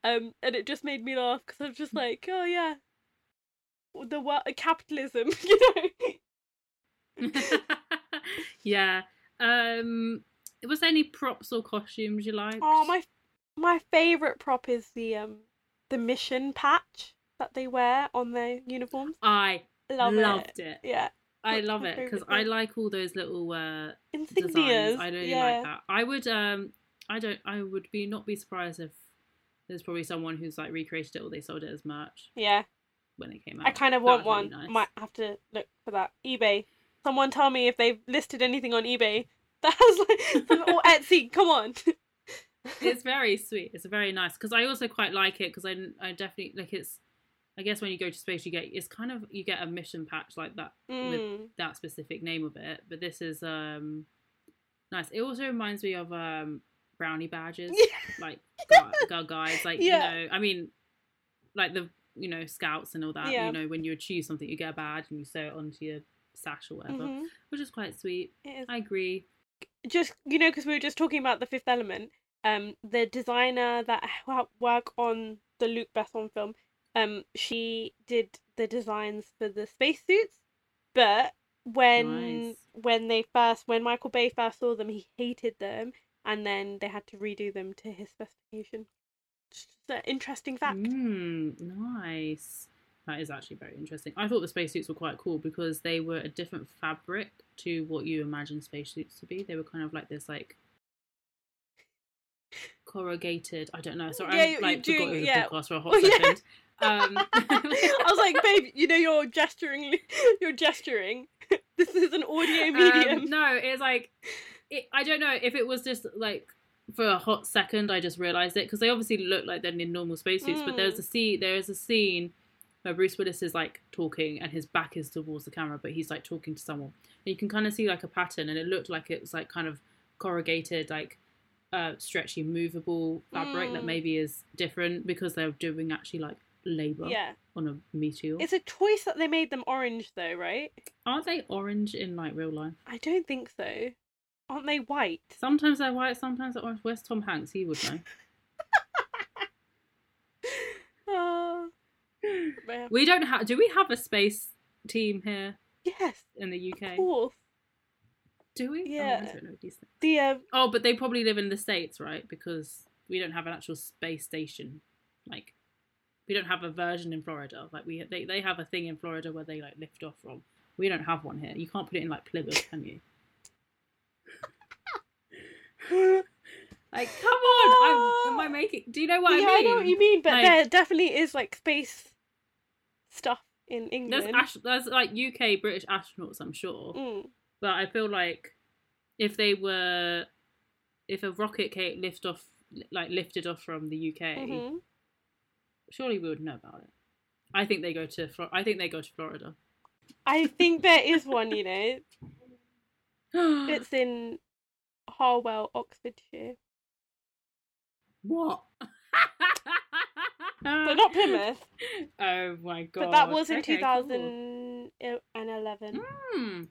Um, and it just made me laugh because I'm just like, oh yeah, the what capitalism, you know? yeah. Um. Was there any props or costumes you liked? Oh my, my favorite prop is the um the mission patch that they wear on their uniforms. I Love loved it. it. Yeah, I That's love it because I like all those little uh, insignias. I really yeah. like that. I would um I don't I would be not be surprised if there's probably someone who's like recreated it or they sold it as merch Yeah, when it came out. I kind of want was really one. nice. Might have to look for that. eBay. Someone tell me if they've listed anything on eBay. That has like or Etsy. Come on. It's very sweet. It's very nice because I also quite like it because I I definitely like it's I guess when you go to space, you get it's kind of you get a mission patch like that with Mm. that specific name of it. But this is um nice. It also reminds me of um brownie badges, like gu- gu- guys, like Yeah. you know, I mean, like the you know scouts and all that. Yeah. You know, when you achieve something, you get a badge and you sew it onto your sash or whatever, Mhm. which is quite sweet. Is I agree. Just you know because we were just talking about the Fifth Element. Um, the designer that ha- work on the Luc Besson film, um, she did the designs for the spacesuits, but when Nice. when they first when Michael Bay first saw them, he hated them, and then they had to redo them to his specification. Just an interesting fact. Mm, nice. That is actually very interesting. I thought the spacesuits were quite cool because they were a different fabric to what you imagine spacesuits to be. They were kind of like this, like corrugated. I don't know. Sorry, Yeah, I you- like forgot doing- yeah. podcast for a hot yeah. second. Um, I was like, babe, you know you're gesturing. You're gesturing. this is an audio medium. Um, no, it's like it, I don't know if it was just like for a hot second I just realized it because they obviously look like they're in normal spacesuits, but there's Mm. a scene there is a scene where Bruce Willis is like talking and his back is towards the camera, but he's like talking to someone. And you can kind of see like a pattern, and it looked like it was like kind of corrugated, like uh, stretchy, movable fabric that Mm. maybe is different because they're doing actually like labor yeah. on a meteor. It's a choice that they made them orange, though, right? Aren't they orange in like real life? I don't think so. Aren't they white? Sometimes they're white, sometimes they're orange. Where's Tom Hanks? He would know. Oh, yeah. we don't have. Do we have a space team here yes, in the of UK? course. Do we? Oh, Yeah. I don't know these things. The uh, Oh, but they probably live in the states, right? Because we don't have an actual space station. Like, we don't have a version in Florida. Like we, they, they have a thing in Florida where they like lift off from. We don't have one here. You can't put it in like Plymouth, can you? Like, come on! I'm, am I making? Do you know what yeah, I mean? I know what you mean, but Like- there definitely is like space stuff in There's England. ast- there's like UK British astronauts, I'm sure. Mm. But I feel like if they were, if a rocket came lift off, like lifted off from the UK, mhm. surely we would know about it. I think they go to. Flor- I think they go to Florida. I think there is one. You know, it's in Harwell, Oxfordshire. what? So not Plymouth, Oh my god! but that was in Okay, cool. 2011. Hmm.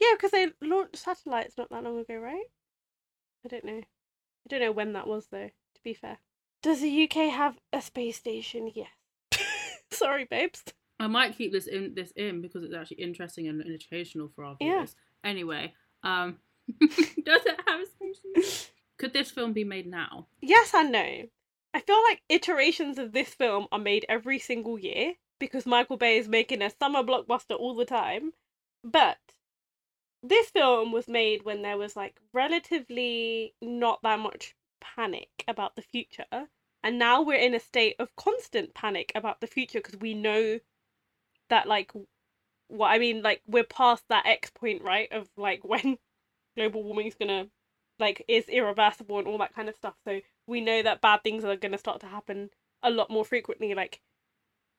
Yeah, because they launched satellites not that long ago, right? I don't know. I don't know when that was though. To be fair, does the UK have a space station? Yes. Sorry, babes. I might keep this in this in because it's actually interesting and educational for our viewers. Yeah. Anyway, um, does it have a space? Could this film be made now? Yes and no. I feel like iterations of this film are made every single year because Michael Bay is making a summer blockbuster all the time. But this film was made when there was like relatively not that much panic about the future. And now we're in a state of constant panic about the future because we know that, like, what I mean, like, we're past that X point, right? Of like when global warming's gonna, like, is irreversible and all that kind of stuff. So we know that bad things are gonna start to happen a lot more frequently, like,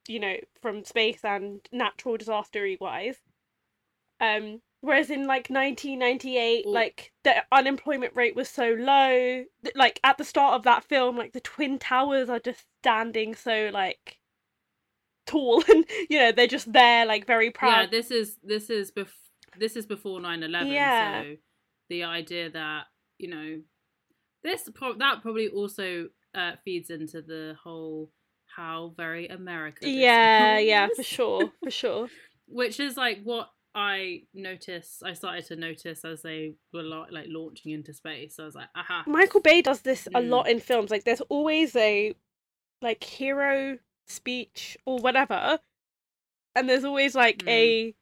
you know, from space and natural disastery wise. Um, whereas in like 1998, Well- like the unemployment rate was so low. Like at the start of that film, like the twin towers are just standing so like tall, and you know they're just there, like very proud Yeah, this is this is bef- this is before 9-11, Yeah. So the idea that you know this pro- that probably also uh, feeds into the whole how very American. yeah, film yeah, for sure, for sure. which is like what I noticed. I started to notice as they were like launching into space. I was like, aha. Michael Bay does this a Mm. lot in films. Like there's always a like hero speech or whatever, and there's always like Mm. a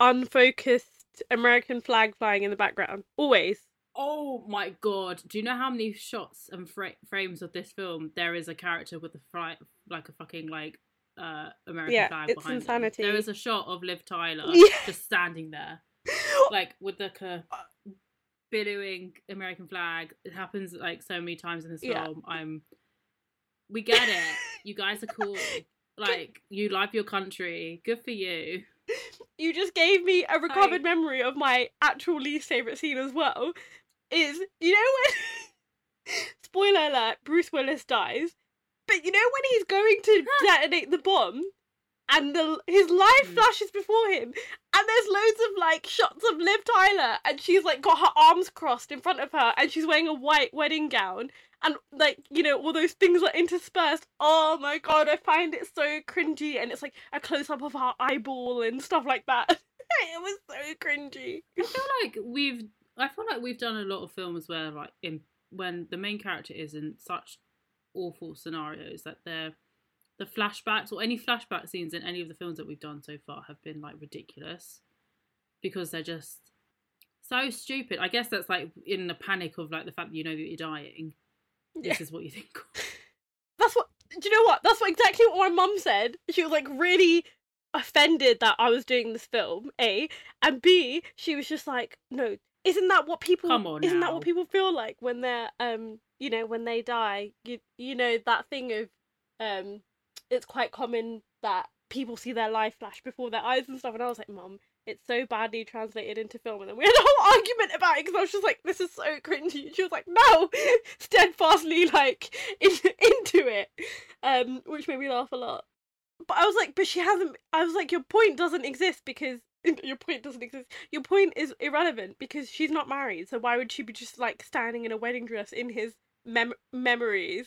unfocused American flag flying in the background. Always. Oh my god! Do you know how many shots and fra- frames of this film there is a character with a fri- like a fucking like uh American Yeah, flag it's behind them? insanity. There is a shot of Liv Tyler Yeah. just standing there, like with the billowing American flag. It happens like so many times in this Yeah. film. I'm. We get it. You guys are cool. Like you love your country. Good for you. You just gave me a recovered memory of my actual least favorite scene as well. Is you know when spoiler alert, Bruce Willis dies, but you know when he's going to detonate the bomb and the his life Mm. flashes before him and there's loads of like shots of Liv Tyler and she's like got her arms crossed in front of her and she's wearing a white wedding gown and like you know all those things are interspersed. Oh my god i find it so cringy and it's like a close-up of her eyeball and stuff like that. It was so cringy. I feel like we've I feel like we've done a lot of films where like in when the main character is in such awful scenarios that they're the flashbacks or any flashback scenes in any of the films that we've done so far have been like ridiculous because they're just so stupid. I guess that's like in the panic of like the fact that you know that you're dying. Yeah. This is what you think. that's what do you know what that's what exactly what my mum said she was like really offended that i was doing this film a and b she was just like no isn't that what people Come on isn't that what people feel like when they're um you know when they die? You you know that thing of um it's quite common that people see their life flash before their eyes and stuff and i was like Mom, it's so badly translated into film and then we had a whole argument about it because i was just like this is so cringy. And she was like no steadfastly like in, into it um which made me laugh a lot. But i was like but she hasn't i was like your point doesn't exist because your point doesn't exist. Your point is irrelevant because she's not married so why would she be just like standing in a wedding dress in his mem- memories?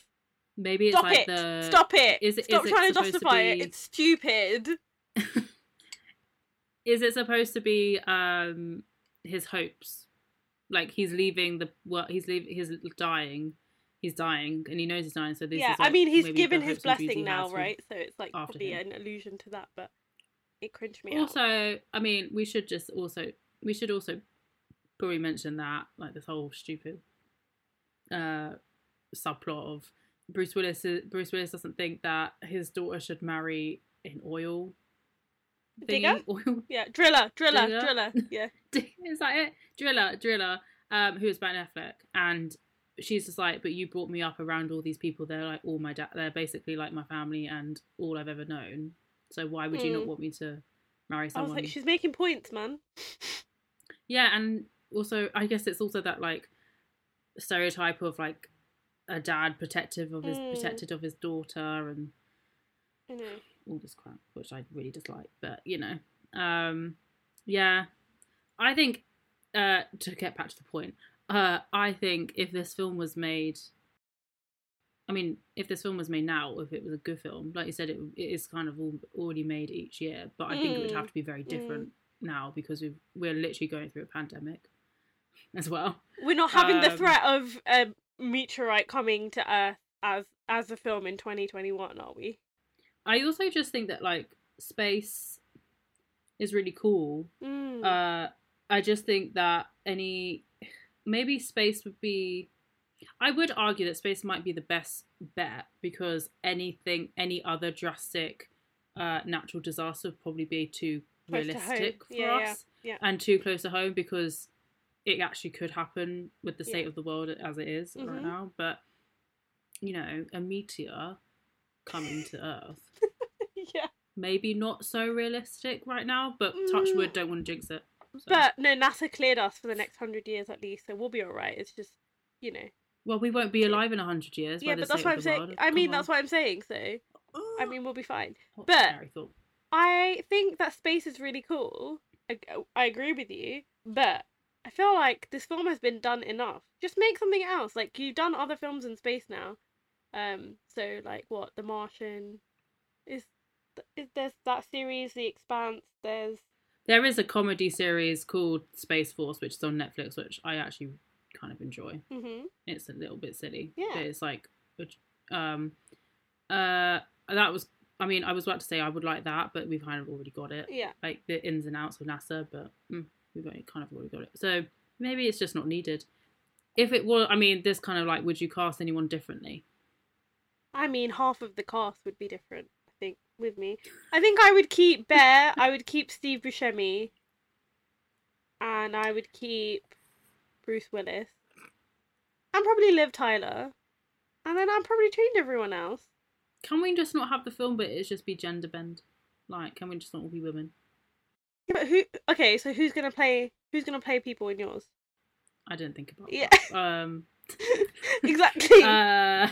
Maybe it's stop like it! the stop it! is it- stop is it trying to supposed to justify it. it's stupid. Is it supposed to be um his hopes? Like he's leaving the work he's leaving he's dying. He's dying and he knows he's dying so this yeah is i mean he's given his hopes and dreams blessing now right? So it's like after probably him. an allusion to that but it cringed me out also i mean we should just also we should also probably mention that like this whole stupid uh subplot of bruce willis bruce willis doesn't think that his daughter should marry an oil Digger? oil yeah driller driller Driller? driller yeah is that it? Driller, Driller, um, who is Ben Affleck, and she's just like, but you brought me up around all these people. They're like all my dad. They're basically like my family and all I've ever known. So why would you not Mm. want me to marry someone? i was like she's making points man Yeah, and also I guess it's also that like stereotype of like a dad protective of his Mm. protected of his daughter and know all this crap, which I really dislike. But you know, um, yeah, I think uh, to get back to the point, uh, I think if this film was made, I mean, if this film was made now, if it was a good film, like you said, it, it is kind of all, already made each year. But I think it would Mm, have to be very different now because we've, we're literally going through a pandemic as well. We're not having the Um, threat of a meteorite coming to Earth as as a film in 2021, are we? I also just think that like space is really cool Mm. uh i just think that any maybe space would be i would argue that space might be the best bet because anything any other drastic uh natural disaster would probably be too Close to realistic for Yeah, yeah, us yeah. and too close to home because it actually could happen with the state Yeah. of the world as it is Mhm. right now but you know a meteor coming to earth yeah. maybe not so realistic right now but touch Mm. wood don't want to jinx it so. But no, NASA cleared us for the next hundred years at least, so we'll be alright. It's just, you know. Well, we won't be alive in a hundred years. yeah, but that's what I'm saying. I mean, Come that's on. what I'm saying. So, I mean, we'll be fine. What but- I think that space is really cool. I, I agree with you, but I feel like this film has been done enough. Just make something else. Like you've done other films in space now. Um, so like what The Martian is. Is there's that series, The Expanse. There's there is a comedy series called Space Force, which is on Netflix, which I actually kind of enjoy. hmm It's a little bit silly, Yeah. but it's like, um, uh, that was. I mean, I was about to say I would like that, but we've kind of already got it. yeah. Like the ins and outs of NASA, but mm, we've already kind of already got it. So maybe it's just not needed. If it was, I mean, this kind of like, would you cast anyone differently? I mean, half of the cast would be different. I think with me, I think I would keep Bear. I would keep Steve Buscemi, and I would keep Bruce Willis, and probably Liv Tyler, and then I'd probably change everyone else. Can we just not have the film, but it's just be gender bend? Like, can we just not all be women? Yeah, but who? Okay, so who's gonna play? Who's gonna play people in yours? I didn't think about Yeah. that. Um, exactly. uh,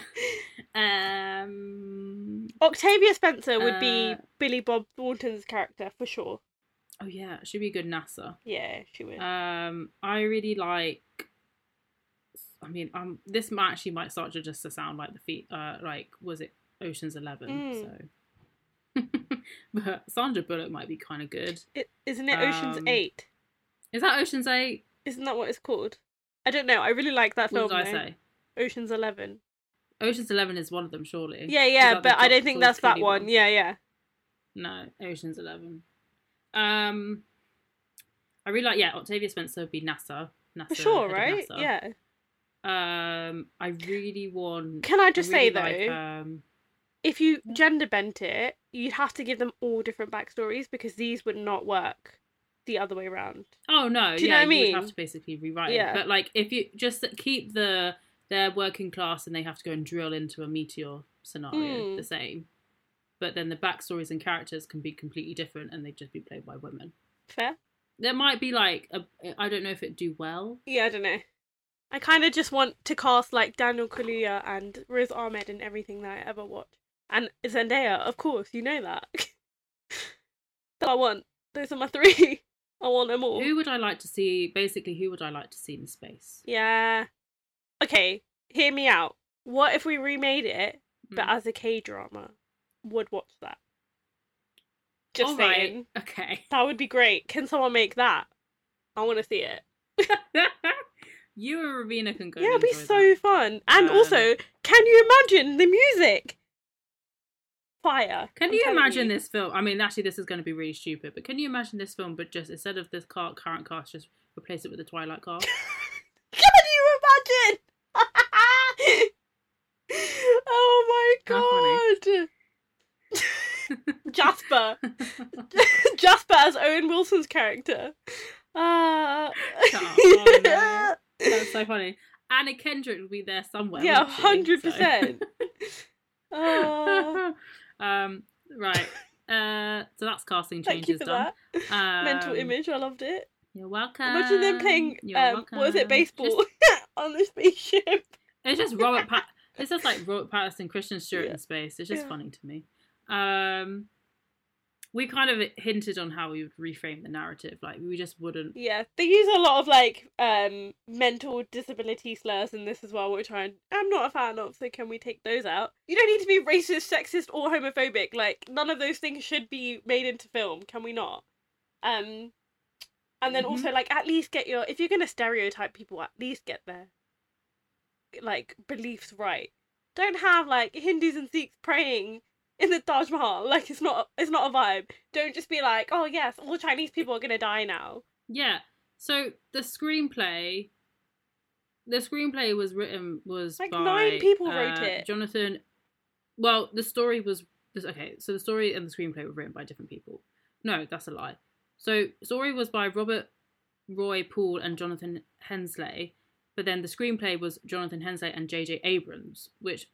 um, Octavia Spencer would be uh, Billy Bob Thornton's character for sure. Oh yeah, she'd be a good NASA. Yeah, she would. Um, I really like. I mean, um, this might actually might start to just to sound like the feet. Uh, like was it Ocean's Eleven? Mm. So, but Sandra Bullock might be kind of good. It, isn't it Ocean's um, Eight? Is that Ocean's Eight? Isn't that what it's called? I don't know. I really like that What film. did I though. say? Ocean's Eleven. Ocean's Eleven is one of them, surely. Yeah, yeah, but I don't think that's that Freely one. Yeah, yeah. No, Ocean's Eleven. Um, I really like. Yeah, Octavia Spencer would be NASA. NASA For sure, right? Yeah. Um, I really want. Can I just I really say though, um, if you gender bent it, you'd have to give them all different backstories because these would not work the other way around. Oh no, Do you know yeah, what I mean? you would have to basically rewrite Yeah. it. But like, if you just keep the their working class and they have to go and drill into a meteor scenario Mm. the same, but then the backstories and characters can be completely different and they'd just be played by women. Fair? There might be like a, I don't know if it'd do well. Yeah, I don't know. I kind of just want to cast like Daniel Kaluuya and Riz Ahmed in everything that I ever watch, and Zendaya, of course. You know that. that I want. Those are my three. I want them all. Who would I like to see? Basically, who would I like to see in space? Yeah. Okay, hear me out. What if we remade it, but Mm. as a K drama? Would watch that. Just All right, saying. Okay. That would be great. Can someone make that? I want to see it. you and Ravina can go. yeah, it'd be so that. fun. And Um, also, can you imagine the music? Fire. Can I'm you imagine you. this film? I mean, actually, this is going to be really stupid, but can you imagine this film, but just instead of this car, current cast, just replace it with the Twilight cast? Can you imagine? oh my god. Jasper. Jasper as Owen Wilson's character. Uh. Oh, no. That's so funny. Anna Kendrick will be there somewhere. yeah, hundred So- percent. Oh, um, right. Uh, so that's casting changes done. Um, mental image. I loved it. You're welcome. Imagine them playing um, what was it, baseball Just- on the spaceship. it's just Robert. Pat- it's just like Robert Pattinson, Kristen Stewart Yeah. in space. It's just Yeah. funny to me. Um, we kind of hinted on how we would reframe the narrative. Like we just wouldn't. Yeah, they use a lot of like um mental disability slurs in this as well, which I am not a fan of. So can we take those out? You don't need to be racist, sexist, or homophobic. Like none of those things should be made into film. Can we not? Um, and then Mhm. also like at least get your if you're gonna stereotype people, at least get their like beliefs right. Don't have like Hindus and Sikhs praying in the Taj Mahal. Like it's not it's not a vibe. Don't just be like, oh yes, all Chinese people are gonna die now. Yeah. So the screenplay, the screenplay was written was Like, by, nine people wrote uh, it. Jonathan. Well, the story was okay. So the story and the screenplay were written by different people. No, that's a lie. So story was by Robert Roy Pool and Jonathan Hensleigh, but then the screenplay was Jonathan Hensleigh and J.J. Abrams, which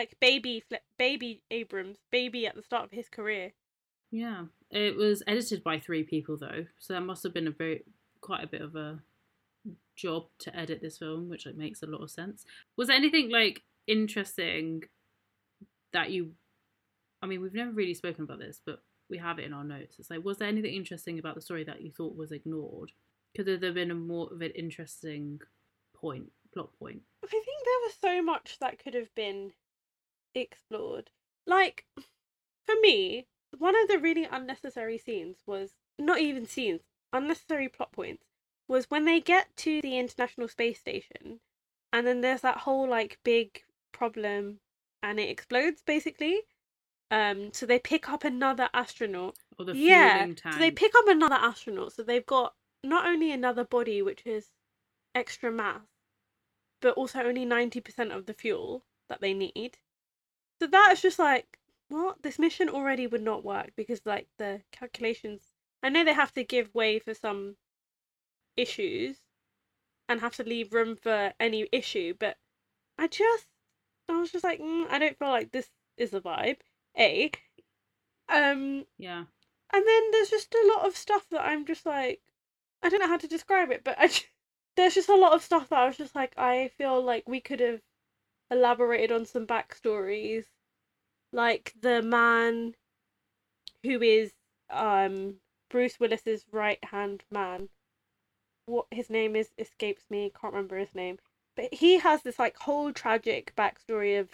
like baby baby Abrams, baby at the start of his career. Yeah, it was edited by three people though, so that must have been a very quite a bit of a job to edit this film, which like, makes a lot of sense. Was there anything like interesting that you? I mean, we've never really spoken about this, but we have it in our notes. It's like, was there anything interesting about the story that you thought was ignored? Could there have been a more of an interesting point, plot point? I think there was so much that could have been explored. Like for me, one of the really unnecessary scenes was not even scenes, unnecessary plot points was when they get to the International Space Station and then there's that whole like big problem and it explodes basically. Um so they pick up another astronaut Or the yeah, tank? so they pick up another astronaut. So they've got not only another body which is extra mass, but also only ninety percent of the fuel that they need. So that is just like what this mission already would not work because like the calculations. I know they have to give way for some issues and have to leave room for any issue, but I just I was just like mm, I don't feel like this is the vibe. A. Um, Yeah. and then there's just a lot of stuff that I'm just like, I don't know how to describe it, but I, j- there's just a lot of stuff that I was just like, I feel like we could have elaborated on some backstories, like the man who is um Bruce Willis's right hand man. What his name is escapes me. Can't remember his name, but he has this like whole tragic backstory of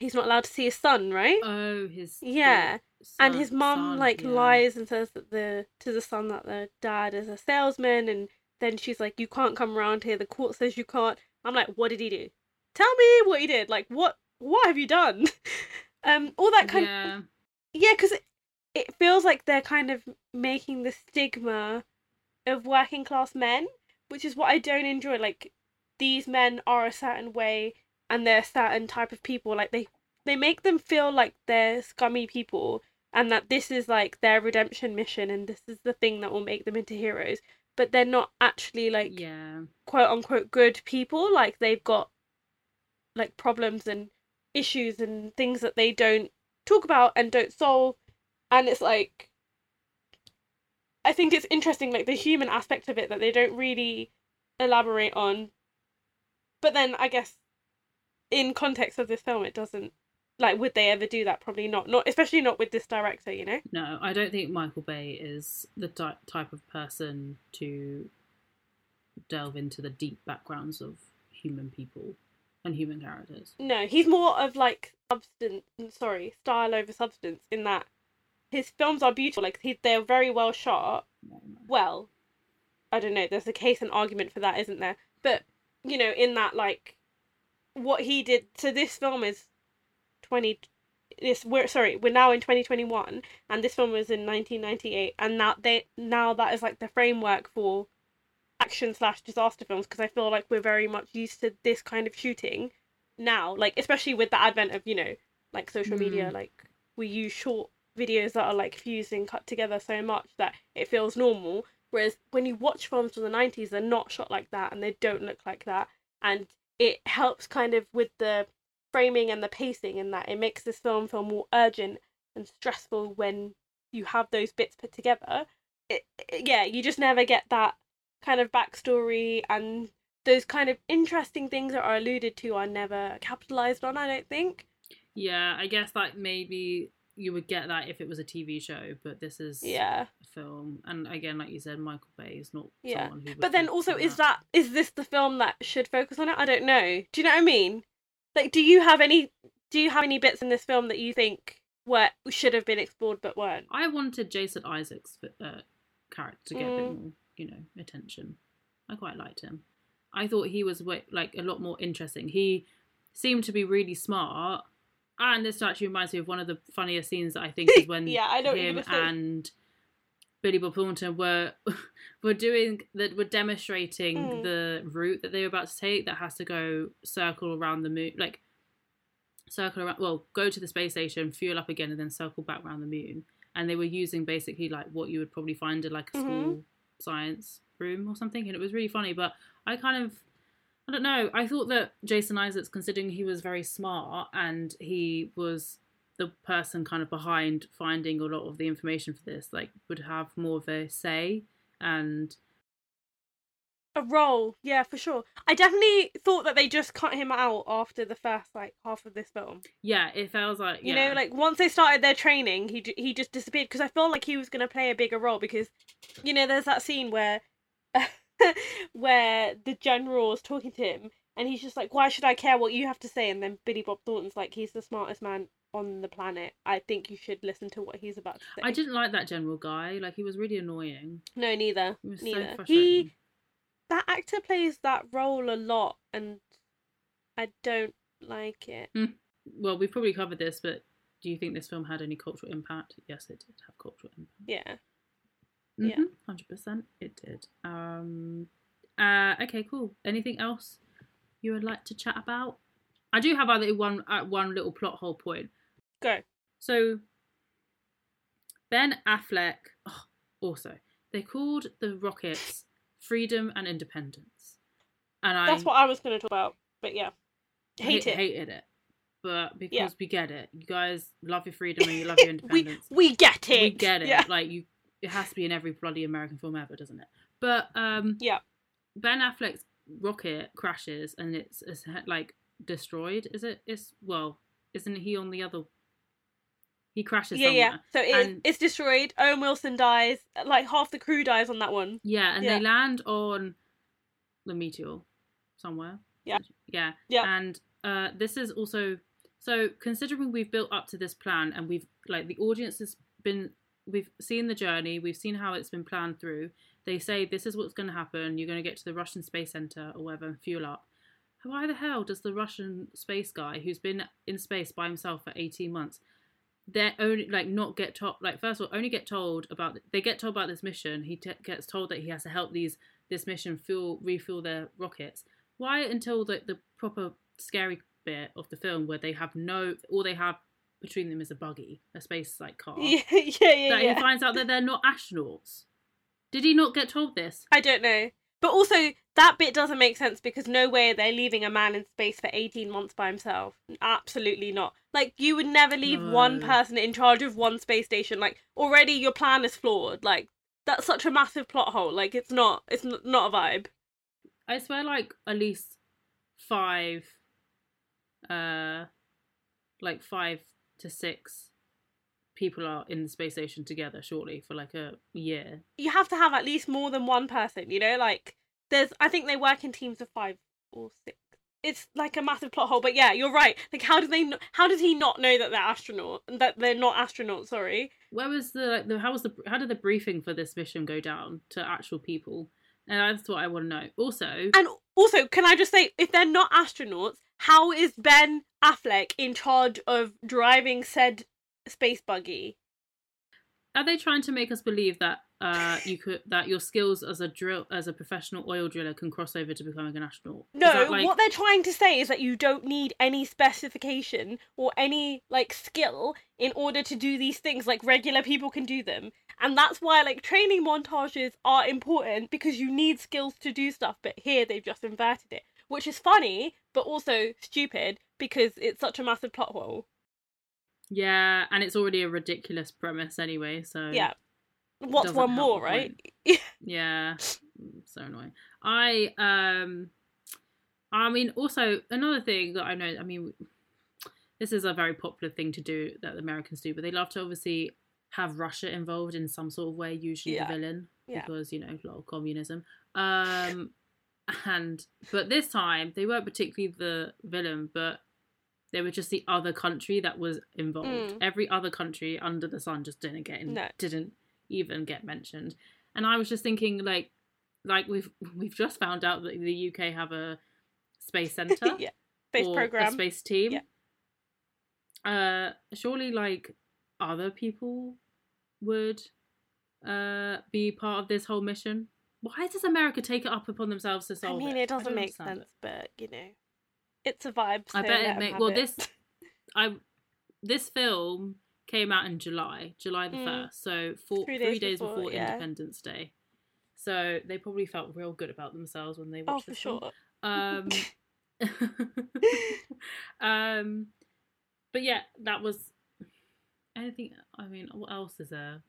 he's not allowed to see his son, right? Oh, his Yeah, the and his mum son, like yeah. lies and says that the to the son that the dad is a salesman and then she's like you can't come around here the court says you can't i'm like what did he do tell me what he did like what what have you done um all that kind yeah. yeah because it, it feels like they're kind of making the stigma of working class men which is what i don't enjoy like these men are a certain way and they're a certain type of people like they they make them feel like they're scummy people and that this is like their redemption mission and this is the thing that will make them into heroes but they're not actually like yeah. quote unquote good people like they've got like problems and issues and things that they don't talk about and don't solve. And it's like i think it's interesting like the human aspect of it that they don't really elaborate on. But then i guess in context of this film it doesn't like would they ever do that? Probably not. Not especially not with this director you know? No, I don't think Michael Bay is the ty- type of person to delve into the deep backgrounds of human people and human characters. No, he's more of like substance. Sorry, style over substance. In that his films are beautiful. Like he, they're very well shot. No, no. Well, I don't know. There's a case and argument for that, isn't there? But you know, in that like what he did. So this film is twenty. This we're sorry. We're now in twenty twenty one, and this film was in nineteen ninety eight, and now they now that is like the framework for action slash disaster films because I feel like we're very much used to this kind of shooting now, like especially with the advent of you know like social media, Mm. like we use short videos that are like fused and cut together so much that it feels normal. Whereas when you watch films from the nineties, they're not shot like that and they don't look like that, and it helps kind of with the framing and the pacing and that it makes this film feel more urgent and stressful when you have those bits put together. It, it- yeah, you just never get that kind of backstory and those kind of interesting things that are alluded to are never capitalized on. I don't think. Yeah, I guess like maybe you would get that if it was a TV show, but this is Yeah, a film, and again, like you said, Michael Bay is not Yeah. someone who. Would but then also, is that is this the film that should focus on it? I don't know. Do you know what I mean? Like, do you have any? Do you have any bits in this film that you think were should have been explored but weren't? I wanted Jason Isaacs' uh, character to get a bit Mm. more, you know, attention. I quite liked him. I thought he was like a lot more interesting. He seemed to be really smart, and this actually reminds me of one of the funniest scenes that I think is when Yeah, I know him and Billy Bob Thornton were were doing that were demonstrating Mm. the route that they were about to take that has to go circle around the moon like circle around well go to the space station fuel up again and then circle back around the moon and they were using basically like what you would probably find in like a Mhm. school science room or something and it was really funny but i kind of i don't know i thought that jason isaacs considering he was very smart and he was the person kind of behind finding a lot of the information for this like would have more of a say and A role, yeah, for sure. I definitely thought that they just cut him out after the first like half of this film. yeah it feels like You know, like once they started their training, he he just disappeared because I felt like he was gonna play a bigger role because, you know, there's that scene where, where the general is talking to him and he's just like, "Why should I care what you have to say?" And then Billy Bob Thornton's like, "He's the smartest man on the planet. I think you should listen to what he's about to say." i didn't like that general guy like he was really annoying No, neither. he was so Neither. frustrating he that actor plays that role a lot, and I don't like it. well we've probably covered this but do you think this film had any cultural impact yes it did have cultural impact Yeah. Yeah. Mhm, 100% it did um uh okay cool anything else you would like to chat about i do have other one uh, one little plot hole point Go. so ben affleck oh, also they called the rockets freedom and independence and i That's what I was going to talk about. But yeah, hate ha- it. hated it but because Yeah. we get it, you guys love your freedom and you love your we independence. we get it. we get it. Yeah. Like you, it has to be in every bloody American film ever, doesn't it? But um, Yeah. Ben Affleck's rocket crashes and it's, it's like destroyed. Is it? It's well, isn't he on the other? He crashes Yeah, somewhere. yeah. So it's And- it's destroyed. Owen Wilson dies. Like half the crew dies on that one. Yeah, and Yeah. they land on the meteor somewhere. Yeah. Yeah. Yeah. And uh, this is also so considering we've built up to this plan and we've like the audience has been we've seen the journey, we've seen how it's been planned through. They say this is what's going to happen. You're going to get to the Russian space center or whatever and fuel up. Why the hell does the Russian space guy who's been in space by himself for 18 months they only like not get told like first of all only get told about they get told about this mission he t- gets told that he has to help these this mission fuel refuel their rockets why until the, the proper scary bit of the film where they have no all they have between them is a buggy a space like car Yeah, yeah, yeah. that yeah. he finds out that they're not astronauts did he not get told this I don't know. But also, that bit doesn't make sense because no way they're leaving a man in space for 18 months by himself. Absolutely not. Like, you would never leave one person in charge of one space station. Like, already your plan is flawed. Like, that's such a massive plot hole. Like, it's not, it's n- not a vibe. I swear, like at least five, uh, like five to six people are in the space station together, surely for like a year. You have to have at least more than one person, you know? Like, there's, I think they work in teams of five or six. It's like a massive plot hole, but yeah, you're right. Like, how do they? How does he not know that they're astronaut? That they're not astronauts? Sorry. Where was the like the how was the how did the briefing for this mission go down to actual people? And that's what I want to know. Also, And also, can I just say, if they're not astronauts, how is Ben Affleck in charge of driving said space buggy? are they trying to make us believe that uh you could that your skills as a drill as a professional oil driller can cross over to becoming an astronaut? No, like- what they're trying to say is that you don't need any specification or any like skill in order to do these things like regular people can do them. And that's why like training montages are important because you need skills to do stuff, but here they've just inverted it, which is funny but also stupid because it's such a massive plot hole. Yeah, and it's already a ridiculous premise anyway. So Yeah. What's one more, right? Yeah, mm, so annoying. I um, I mean, also another thing that I know. I mean, this is a very popular thing to do that the Americans do, but they love to obviously have Russia involved in some sort of way. Usually Yeah. the villain, Yeah. because you know a lot of communism. Um, and but this time they weren't particularly the villain, but they were just the other country that was involved. Mm. Every other country under the sun just didn't get in, No. didn't even get mentioned. And I was just thinking, like, like we've we've just found out that the UK have a space center, yeah. Space program. a space team. Yeah. Uh, surely, like other people would uh be part of this whole mission. Why does America take it up upon themselves to solve it? I mean, it? it doesn't make understand sense, but you know, it's a vibe. So I bet it 'em make have well it. this I this film came out in July, July the Mm. first, so four, Three three days days, before, before, yeah. Independence Day. So they probably felt real good about themselves when they Oh, watched for this film. sure. Um, um, but yeah, that was anything. I mean, what else is there?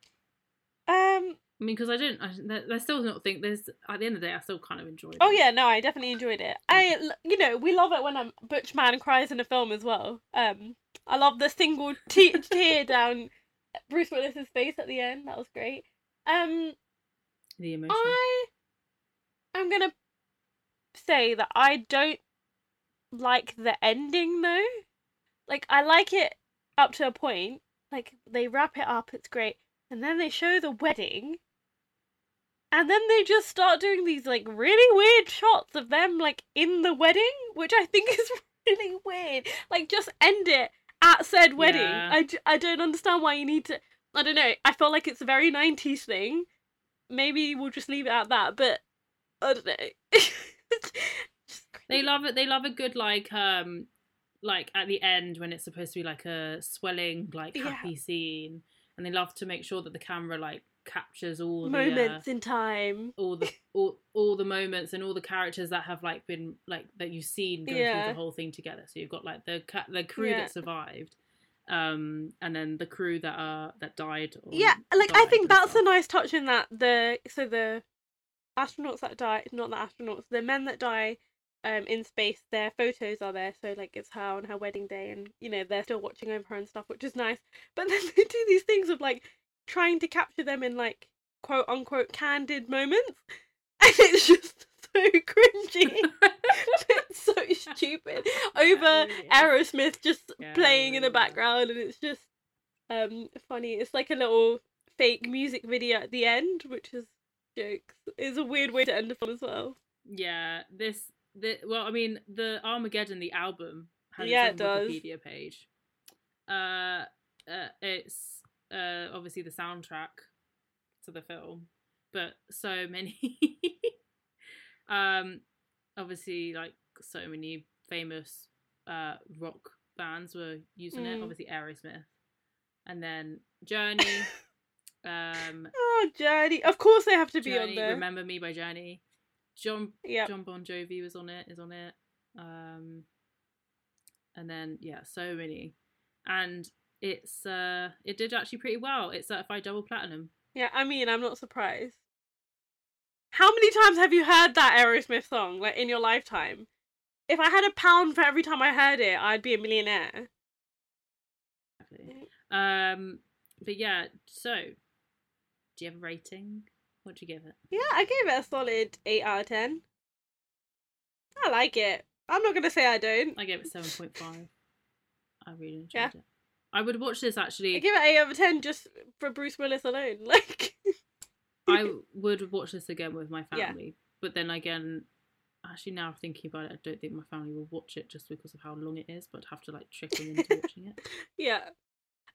Um. I mean, because I don't, I, I still don't think there's. At the end of the day, I still kind of enjoyed. It. Oh it. yeah, no, I definitely enjoyed it. I, you know, we love it when a butch man cries in a film as well. Um, I love the single te- tear down Bruce Willis's face at the end. That was great. Um, the emotion. I, I'm gonna say that I don't like the ending though. Like I like it up to a point. Like they wrap it up, it's great, and then they show the wedding, and then they just start doing these like really weird shots of them like in the wedding, which I think is really weird. Like just end it at said wedding. Yeah. I, I don't understand why you need to. I don't know. I feel like it's a very 90s thing. Maybe we'll just leave it at that, but I don't know. They love it. They love a good like um like at the end when it's supposed to be like a swelling like Yeah. happy scene, and they love to make sure that the camera like captures all the moments uh, in time. all the all, all the moments and all the characters that have like been like that you've seen go through the whole thing together. So you've got like the ca- the crew Yeah. that survived, um, and then the crew that are that died. Or Yeah, like I think that's a nice touch in that the so the astronauts that die, not the astronauts, the men that die um in space, their photos are there. So like it's her on her wedding day, and you know they're still watching over her and stuff, which is nice. But then they do these things of like trying to capture them in like quote unquote candid moments, and it's just so cringy. it's so stupid over is. Aerosmith just Yeah, playing in the background, and it's just um funny. It's like a little fake music video at the end, which is jokes. It's a weird way to end a film as well. Yeah, this the well, I mean, the Armageddon the album has Yeah, its it does. Wikipedia page. Uh, uh, it's uh obviously the soundtrack to the film, but so many. um, obviously, like so many famous uh rock bands were using it. Mm. Obviously, Aerosmith, and then Journey. um, Oh, Journey! Of course they have to be on there. Remember Me by Journey. John Yeah. Jon Bon Jovi was on it, is on it. Um and then yeah, so many. And it's uh it did actually pretty well. It's certified double platinum. Yeah, I mean, I'm not surprised. How many times have you heard that Aerosmith song, like in your lifetime? If I had a pound for every time I heard it, I'd be a millionaire. Exactly. Um but yeah, so do you have a rating? What'd you give it? Yeah, I gave it a solid 8 out of 10. I like it. I'm not gonna say I don't. I gave it seven point five. I really enjoyed Yeah. it. I would watch this I actually. give it 8 out of 10 just for Bruce Willis alone. Like, I would watch this again with my Yeah. family. But then again, actually now thinking about it, I don't think my family will watch it just because of how long it is, but I'd have to like trick them into watching it. yeah.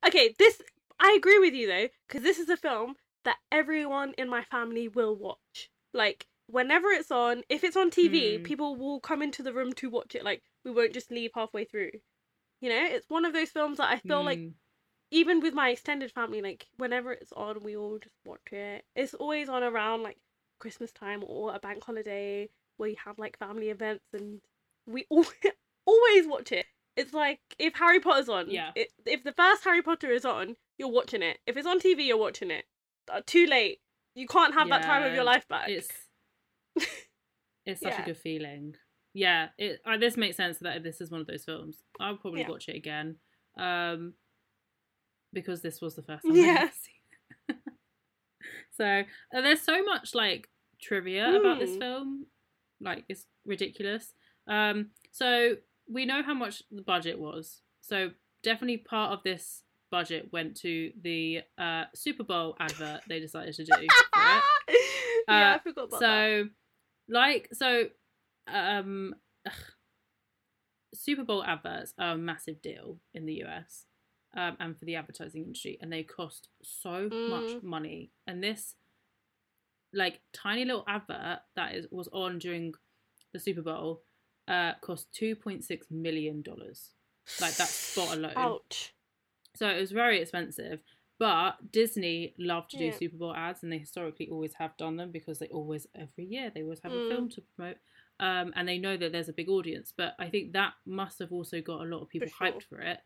Okay, this, I agree with you though, because this is a film that everyone in my family will watch. Like, whenever it's on, if it's on TV, Hmm. people will come into the room to watch it. Like, we won't just leave halfway through. You know, it's one of those films that I feel like Mm, even with my extended family, like whenever it's on, we all just watch it. It's always on around like Christmas time or a bank holiday where you have like family events, and we all always watch it. It's like if Harry Potter's on, Yeah. It, if the first Harry Potter is on, you're watching it. If it's on TV, you're watching it. Uh, too late. You can't have that time of your life back. it's it's such Yeah. a good feeling. Yeah, it uh, this makes sense that this is one of those films. I'll probably Yeah. watch it again, um, because this was the first time Yeah. I've seen it. so uh, there's so much like trivia about this Mm. film, like it's ridiculous. Um, so we know how much the budget was. So definitely part of this budget went to the uh, Super Bowl advert they decided to do. yeah, I forgot about that. so like so um ugh, super bowl adverts are a massive deal in the us um, and for the advertising industry and they cost so much Mm. money and this like tiny little advert that is was on during the super bowl uh cost 2.6 million dollars like that spot alone Ouch. so it was very expensive. But Disney love to do Yeah. Super Bowl ads, and they historically always have done them because they always every year they always have Mm. a film to promote, um, and they know that there's a big audience. But I think that must have also got a lot of people sure. hyped for it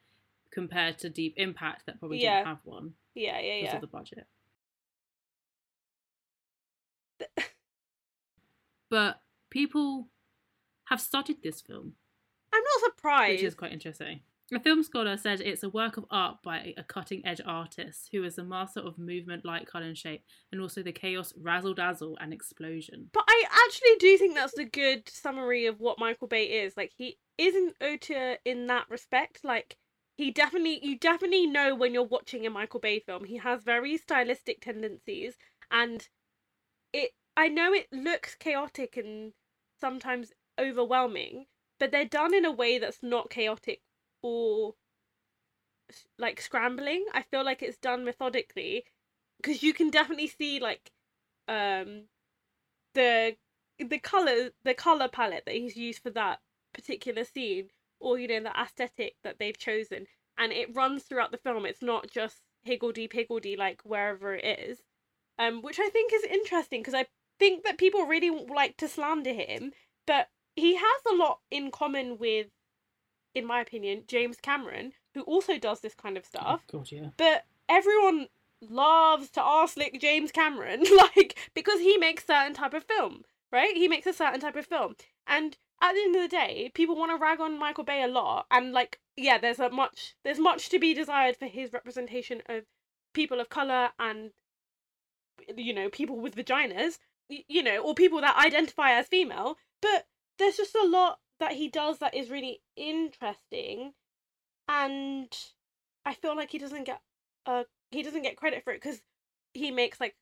compared to Deep Impact that probably Yeah. didn't have one Yeah, yeah, yeah. because of the budget. But people have studied this film I'm not surprised. which is quite interesting. A film scholar said it's a work of art by a cutting edge artist who is a master of movement, light, colour, and shape, and also the chaos, razzle dazzle, and explosion. But I actually do think that's a good summary of what Michael Bay is. Like he isn't auteur in that respect. Like he definitely you definitely know when you're watching a Michael Bay film. He has very stylistic tendencies and it I know it looks chaotic and sometimes overwhelming, but they're done in a way that's not chaotic or like scrambling. I feel like it's done methodically because you can definitely see like um the the color the color palette that he's used for that particular scene or you know the aesthetic that they've chosen and it runs throughout the film it's not just higgledy piggledy like wherever it is um, which I think is interesting because I think that people really like to slander him, but he has a lot in common with, in my opinion, James Cameron, who also does this kind of oh, stuff. Oh, God, yeah. But everyone loves to arse lick James Cameron, like because he makes certain type of film, right? He makes a certain type of film, and at the end of the day, people want to rag on Michael Bay a lot, and like, yeah, there's a much there's much to be desired for his representation of people of color and you know people with vaginas, you know, or people that identify as female. But there's just a lot that he does that is really interesting, and I feel like he doesn't get uh he doesn't get credit for it because he makes like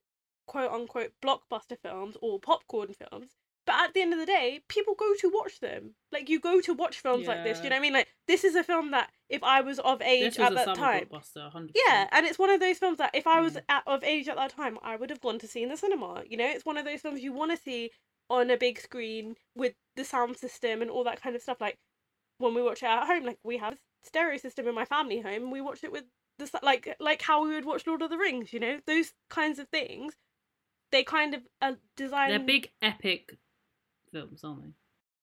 quote unquote blockbuster films or popcorn films. But at the end of the day, people go to watch them. Like you go to watch films like this. Do you know what I mean? Like this is a film that if I was of age was at that time, blockbuster, 100%. yeah, and it's one of those films that if I was Mm. at, of age at that time, I would have gone to see in the cinema. You know, it's one of those films you want to see on a big screen with the sound system and all that kind of stuff. Like when we watch it at home, like we have a stereo system in my family home. We watch it with the like like how we would watch Lord of the Rings. You know, those kinds of things. They kind of uh, are designed They're big, epic films, aren't they?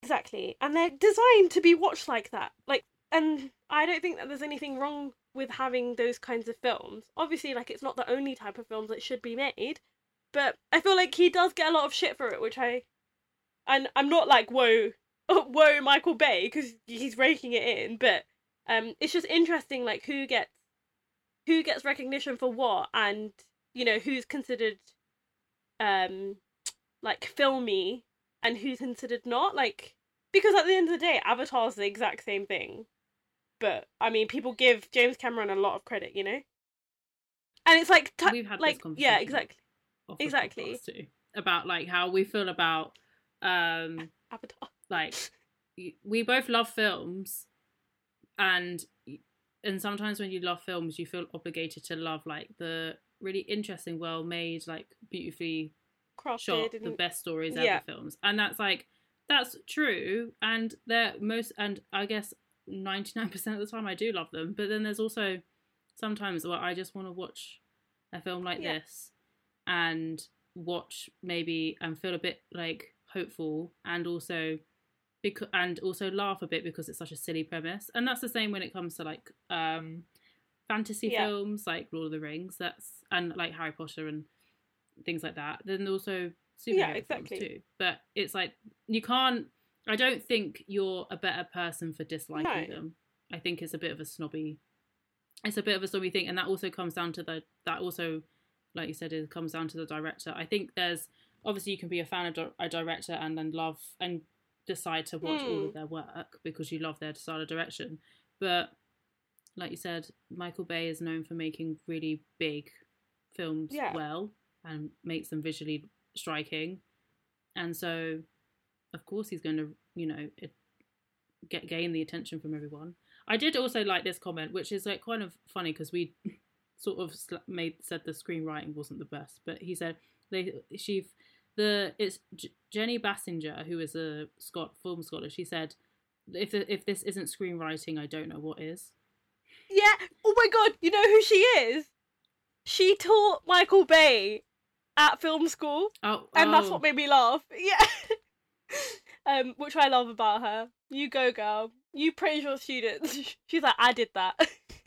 Exactly. And they're designed to be watched like that. Like and I don't think that there's anything wrong with having those kinds of films. Obviously, like it's not the only type of films that should be made, but I feel like he does get a lot of shit for it, which I and I'm not like whoa whoa Michael Bay because he's raking it in, but um it's just interesting like who gets who gets recognition for what and you know who's considered um like filmy and who's considered not like because at the end of the day avatar's the exact same thing but i mean people give james cameron a lot of credit you know and it's like t- We've had this like conversation. yeah exactly Exactly. About like how we feel about um avatar like we both love films and and sometimes when you love films you feel obligated to love like the really interesting well made like beautifully crafted shot and the best stories yeah. ever films and that's like that's true and they're most and i guess 99% of the time i do love them but then there's also sometimes where i just want to watch a film like Yeah. this and watch maybe and feel a bit like hopeful and also because and also laugh a bit because it's such a silly premise. And that's the same when it comes to like um fantasy Yeah. films like lord of the rings. That's and like harry potter and things like that. Then also superhero Yeah, films too. But it's like you can't i don't think you're a better person for disliking No. them. I think it's a bit of a snobby it's a bit of a snobby thing. And that also comes down to the that also like you said it comes down to the director. I think there's obviously you can be a fan of a director and then love and decide to watch all Hmm. of their work because you love their style of direction but like you said michael bay is known for making really big films Yeah. well and makes them visually striking and so of course he's going to you know it, get gain the attention from everyone i did also like this comment which is like kind of funny because we sort of made said the screenwriting wasn't the best but he said they she the it's J- jenny Basinger who is a scott film scholar she said if if this isn't screenwriting i don't know what is yeah oh my god you know who she is she taught michael bay at film school oh and that's oh. what made me laugh. Yeah. um, which I love about her. You go, girl. You praise your students. She's like, I did that.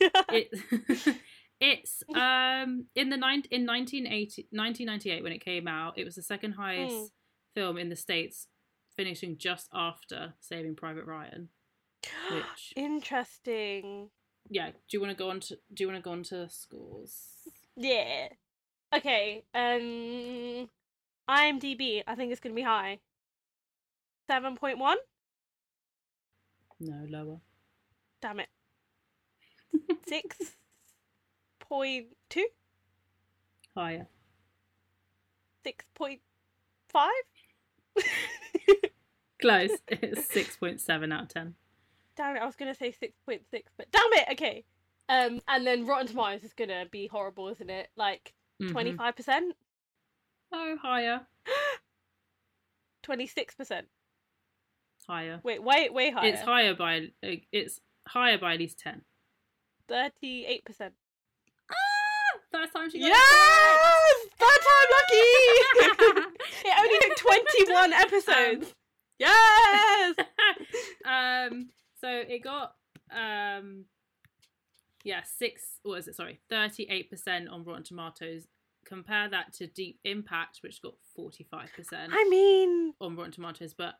it it's um in the nine in 1980, 1998 when it came out it was the second highest Mm. film in the states finishing just after saving private ryan which Interesting. yeah do you want to go on to do you want to go on to scores Yeah. Okay. Um, IMDb. I think it's gonna be high. Seven point one. no lower Damn it. Six point two. higher Six point five. close it's 6.7 out of 10 Damn it, I was gonna say six point six, but damn it, okay. Um, and then Rotten Tomatoes is gonna be horrible, isn't it? Like Mhm. twenty five percent, oh higher twenty six percent. higher Wait, way way higher. it's higher by it's higher by at least 10 Thirty eight percent. First time she got Yes! it Third time lucky! it only took 21 episodes. yes! um so it got um yeah six what is it sorry 38% on rotten tomatoes compare that to deep impact which got 45% I mean, on rotten tomatoes but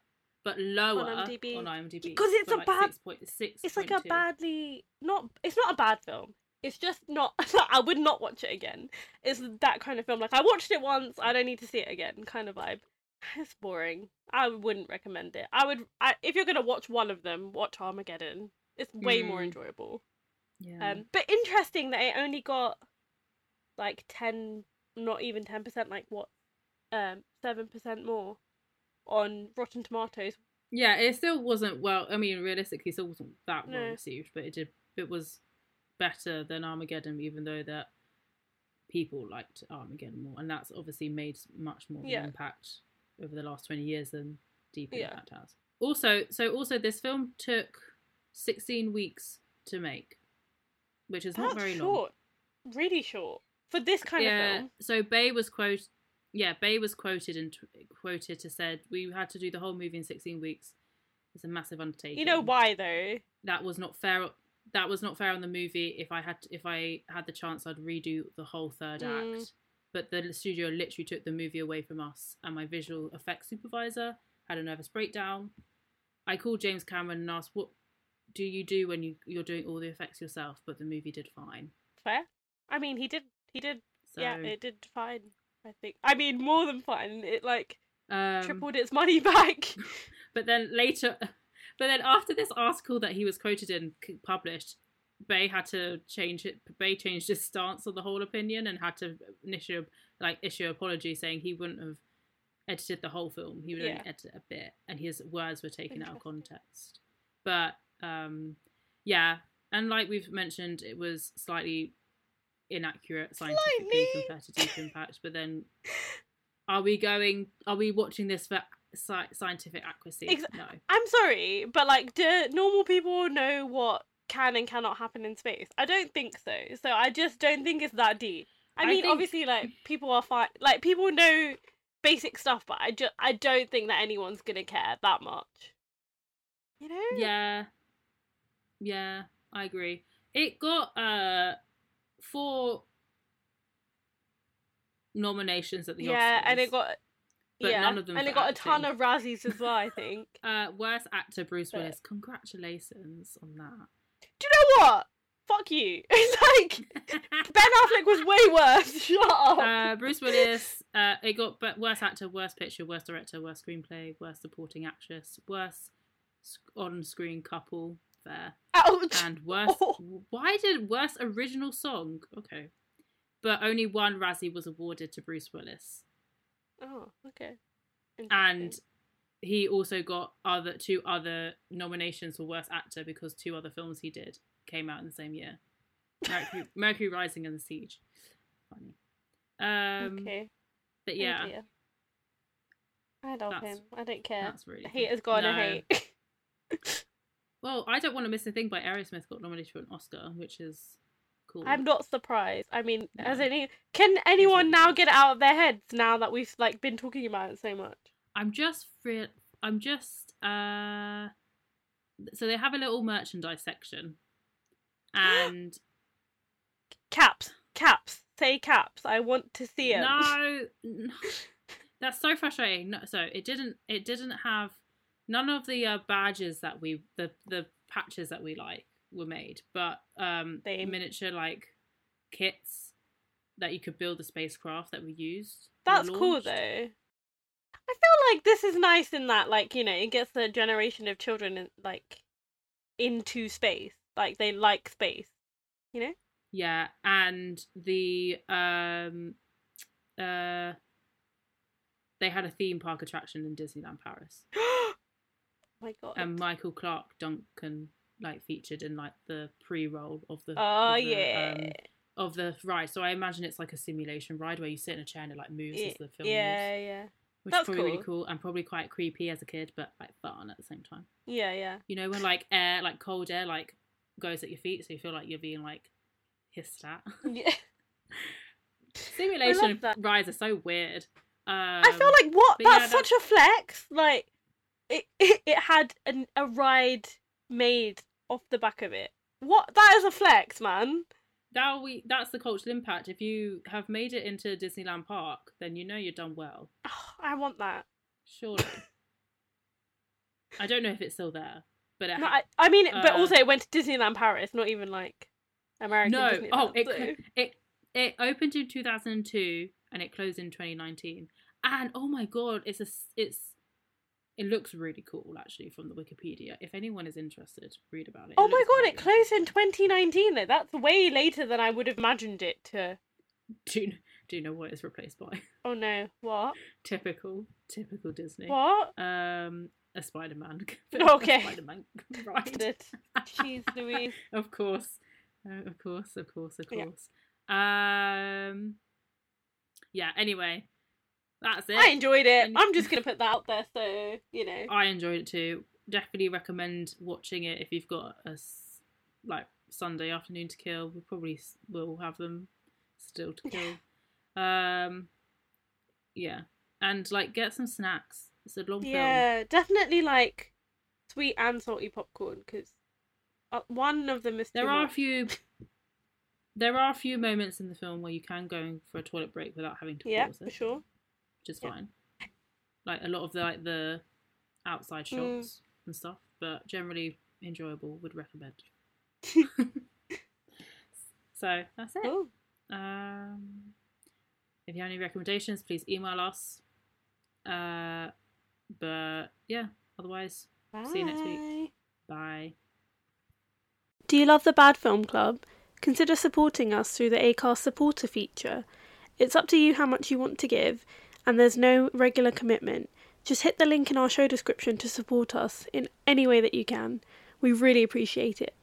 but lower on IMDb. Because it's a bad- 6.6 it's like a badly not. It's not a bad film. It's just not. I would not watch it again. It's that kind of film. Like I watched it once. I don't need to see it again. Kind of vibe. It's boring. I wouldn't recommend it. I would. I, if you're gonna watch one of them, watch Armageddon. It's way more Mm. enjoyable. yeah Um, but interesting that it only got like ten, not even ten percent. Like what? Um, seven percent more on Rotten Tomatoes. yeah it still wasn't well i mean realistically it still wasn't that well No. received but it did it was better than armageddon even though that people liked armageddon more and that's obviously made much more of Yeah. an impact over the last 20 years than deep Yeah. impact has also so also this film took 16 weeks to make which is not very short. long Really short for this kind yeah of film. so bay was quote yeah bay was quoted and t- quoted to said we had to do the whole movie in 16 weeks it's a massive undertaking You know why though? that was not fair that was not fair on the movie if i had if i had the chance i'd redo the whole third Mm. act but the studio literally took the movie away from us and my visual effects supervisor had a nervous breakdown i called james cameron and asked what do you do when you you're doing all the effects yourself but the movie did fine Fair. I mean, he did. He did. so yeah, it did fine. I think. I mean, more than fine. It like um, tripled its money back. But then later, but then after this article that he was quoted in published, Bay had to change it. Bay changed his stance on the whole opinion and had to issue like issue apology saying he wouldn't have edited the whole film. He would Yeah. only edit a bit, and his words were taken out of context. But um, yeah, and like we've mentioned, it was slightly inaccurate scientifically Slightly. compared to Deep Impact. But then, are we going? Are we watching this for sci- scientific accuracy? Ex- no. I'm sorry, but like, do normal people know what can and cannot happen in space? I don't think so. So I just don't think it's that deep. I I mean, think- obviously, like people are fine. Like people know basic stuff, but I just I don't think that anyone's gonna care that much. You know? Yeah. Yeah, I agree. It got uh four nominations at the yeah, and it got but yeah, none of them and it got a ton of Razzies as well. I think. uh worst actor Bruce But- Willis. Congratulations on that. Do you know what? Fuck you. It's like Ben Affleck was way worse. Shut up. uh Bruce Willis, uh it got but worst actor, worst picture, worst director, worst screenplay, worst supporting actress, worst on-screen couple, fair. Ouch. and worst. Oh. Why did worst original song? Okay, but only one Razzie was awarded to Bruce Willis, Oh, okay. and he also got other two other nominations for worst actor because two other films he did came out in the same year. Mercury, Mercury Rising and The Siege. Funny. Um, okay. but Oh yeah, dear. I love that's- him. I don't care. that's really. Haters cool. gonna No. hate. Well, I don't want to miss a thing by Aerosmith got nominated for an Oscar, which is cool. I'm not surprised. I mean, has No. any can anyone now get it out of their heads now that we've like been talking about it so much? I'm just re- I'm just uh so they have a little merchandise section and Caps, caps, say caps. I want to see it. no, no that's so frustrating no, so it didn't it didn't have none of the uh, badges that we the the patches that we like were made but um Same. miniature like kits that you could build the spacecraft that we used were That's cool though. I feel like this is nice in that, like you know, it gets the generation of children in, like into space. Like they like space. You know. Yeah, and the um uh they had a theme park attraction in Disneyland Paris. oh my god. And Michael Clarke Duncan like featured in like the pre-roll of the oh of the, yeah. um, of the ride. So I imagine it's like a simulation ride where you sit in a chair and it like moves yeah, as the film moves. yeah, yeah, Which That's is probably really cool. cool and probably quite creepy as a kid, but like fun at the same time. yeah, yeah. You know, when like air, like cold air, like goes at your feet, so you feel like you're being like hissed at. Yeah. Simulation rides are so weird. Um, I feel like what? but yeah, That's such a flex. Like, it, it, it had an, a ride made off the back of it. What? That is a flex, man. that we that's the cultural impact. If you have made it into Disneyland Park, then you know you've done well. I want that. Surely. I don't know if it's still there, but it No, ha- I, I mean, but uh, also it went to Disneyland Paris, not even like American. no. Disneyland, Oh, it so- it it opened in two thousand and two and it closed in twenty nineteen. And oh my god, it's a it's it looks really cool actually from the Wikipedia. If anyone is interested, read about it. Oh It my god, it closed in 2019 though. That's way later than I would have imagined it to. Do you, do you know what it's replaced by? Oh no, what? typical, typical Disney. What? Um, a Spider-Man. Okay. Spider-Man ride. Did- Jeez Louise. of course, uh, of course, of course, of Yeah. course. Um, yeah. Anyway, that's it. I enjoyed it. I'm just gonna put that out there, so you know. I enjoyed it too. Definitely recommend watching it if you've got a like Sunday afternoon to kill. We probably will have them still to kill. Um, yeah, and like get some snacks. It's a long film. Yeah, definitely like sweet and salty popcorn because uh, one of them is. There are a few. There are a few moments in the film where you can go for a toilet break without having to Yeah, pause it, for sure. Which is Yeah. fine. Like a lot of the like the outside Mm. shots and stuff, but generally enjoyable. Would recommend. so that's it. Cool. Um, if you have any recommendations, please email us. Uh, but yeah, otherwise, See you next week. Bye. bye. Do you love the Bad Film Club? Consider supporting us through the Acast supporter feature. It's up to you how much you want to give, and there's no regular commitment. Just hit the link in our show description to support us in any way that you can. We really appreciate it.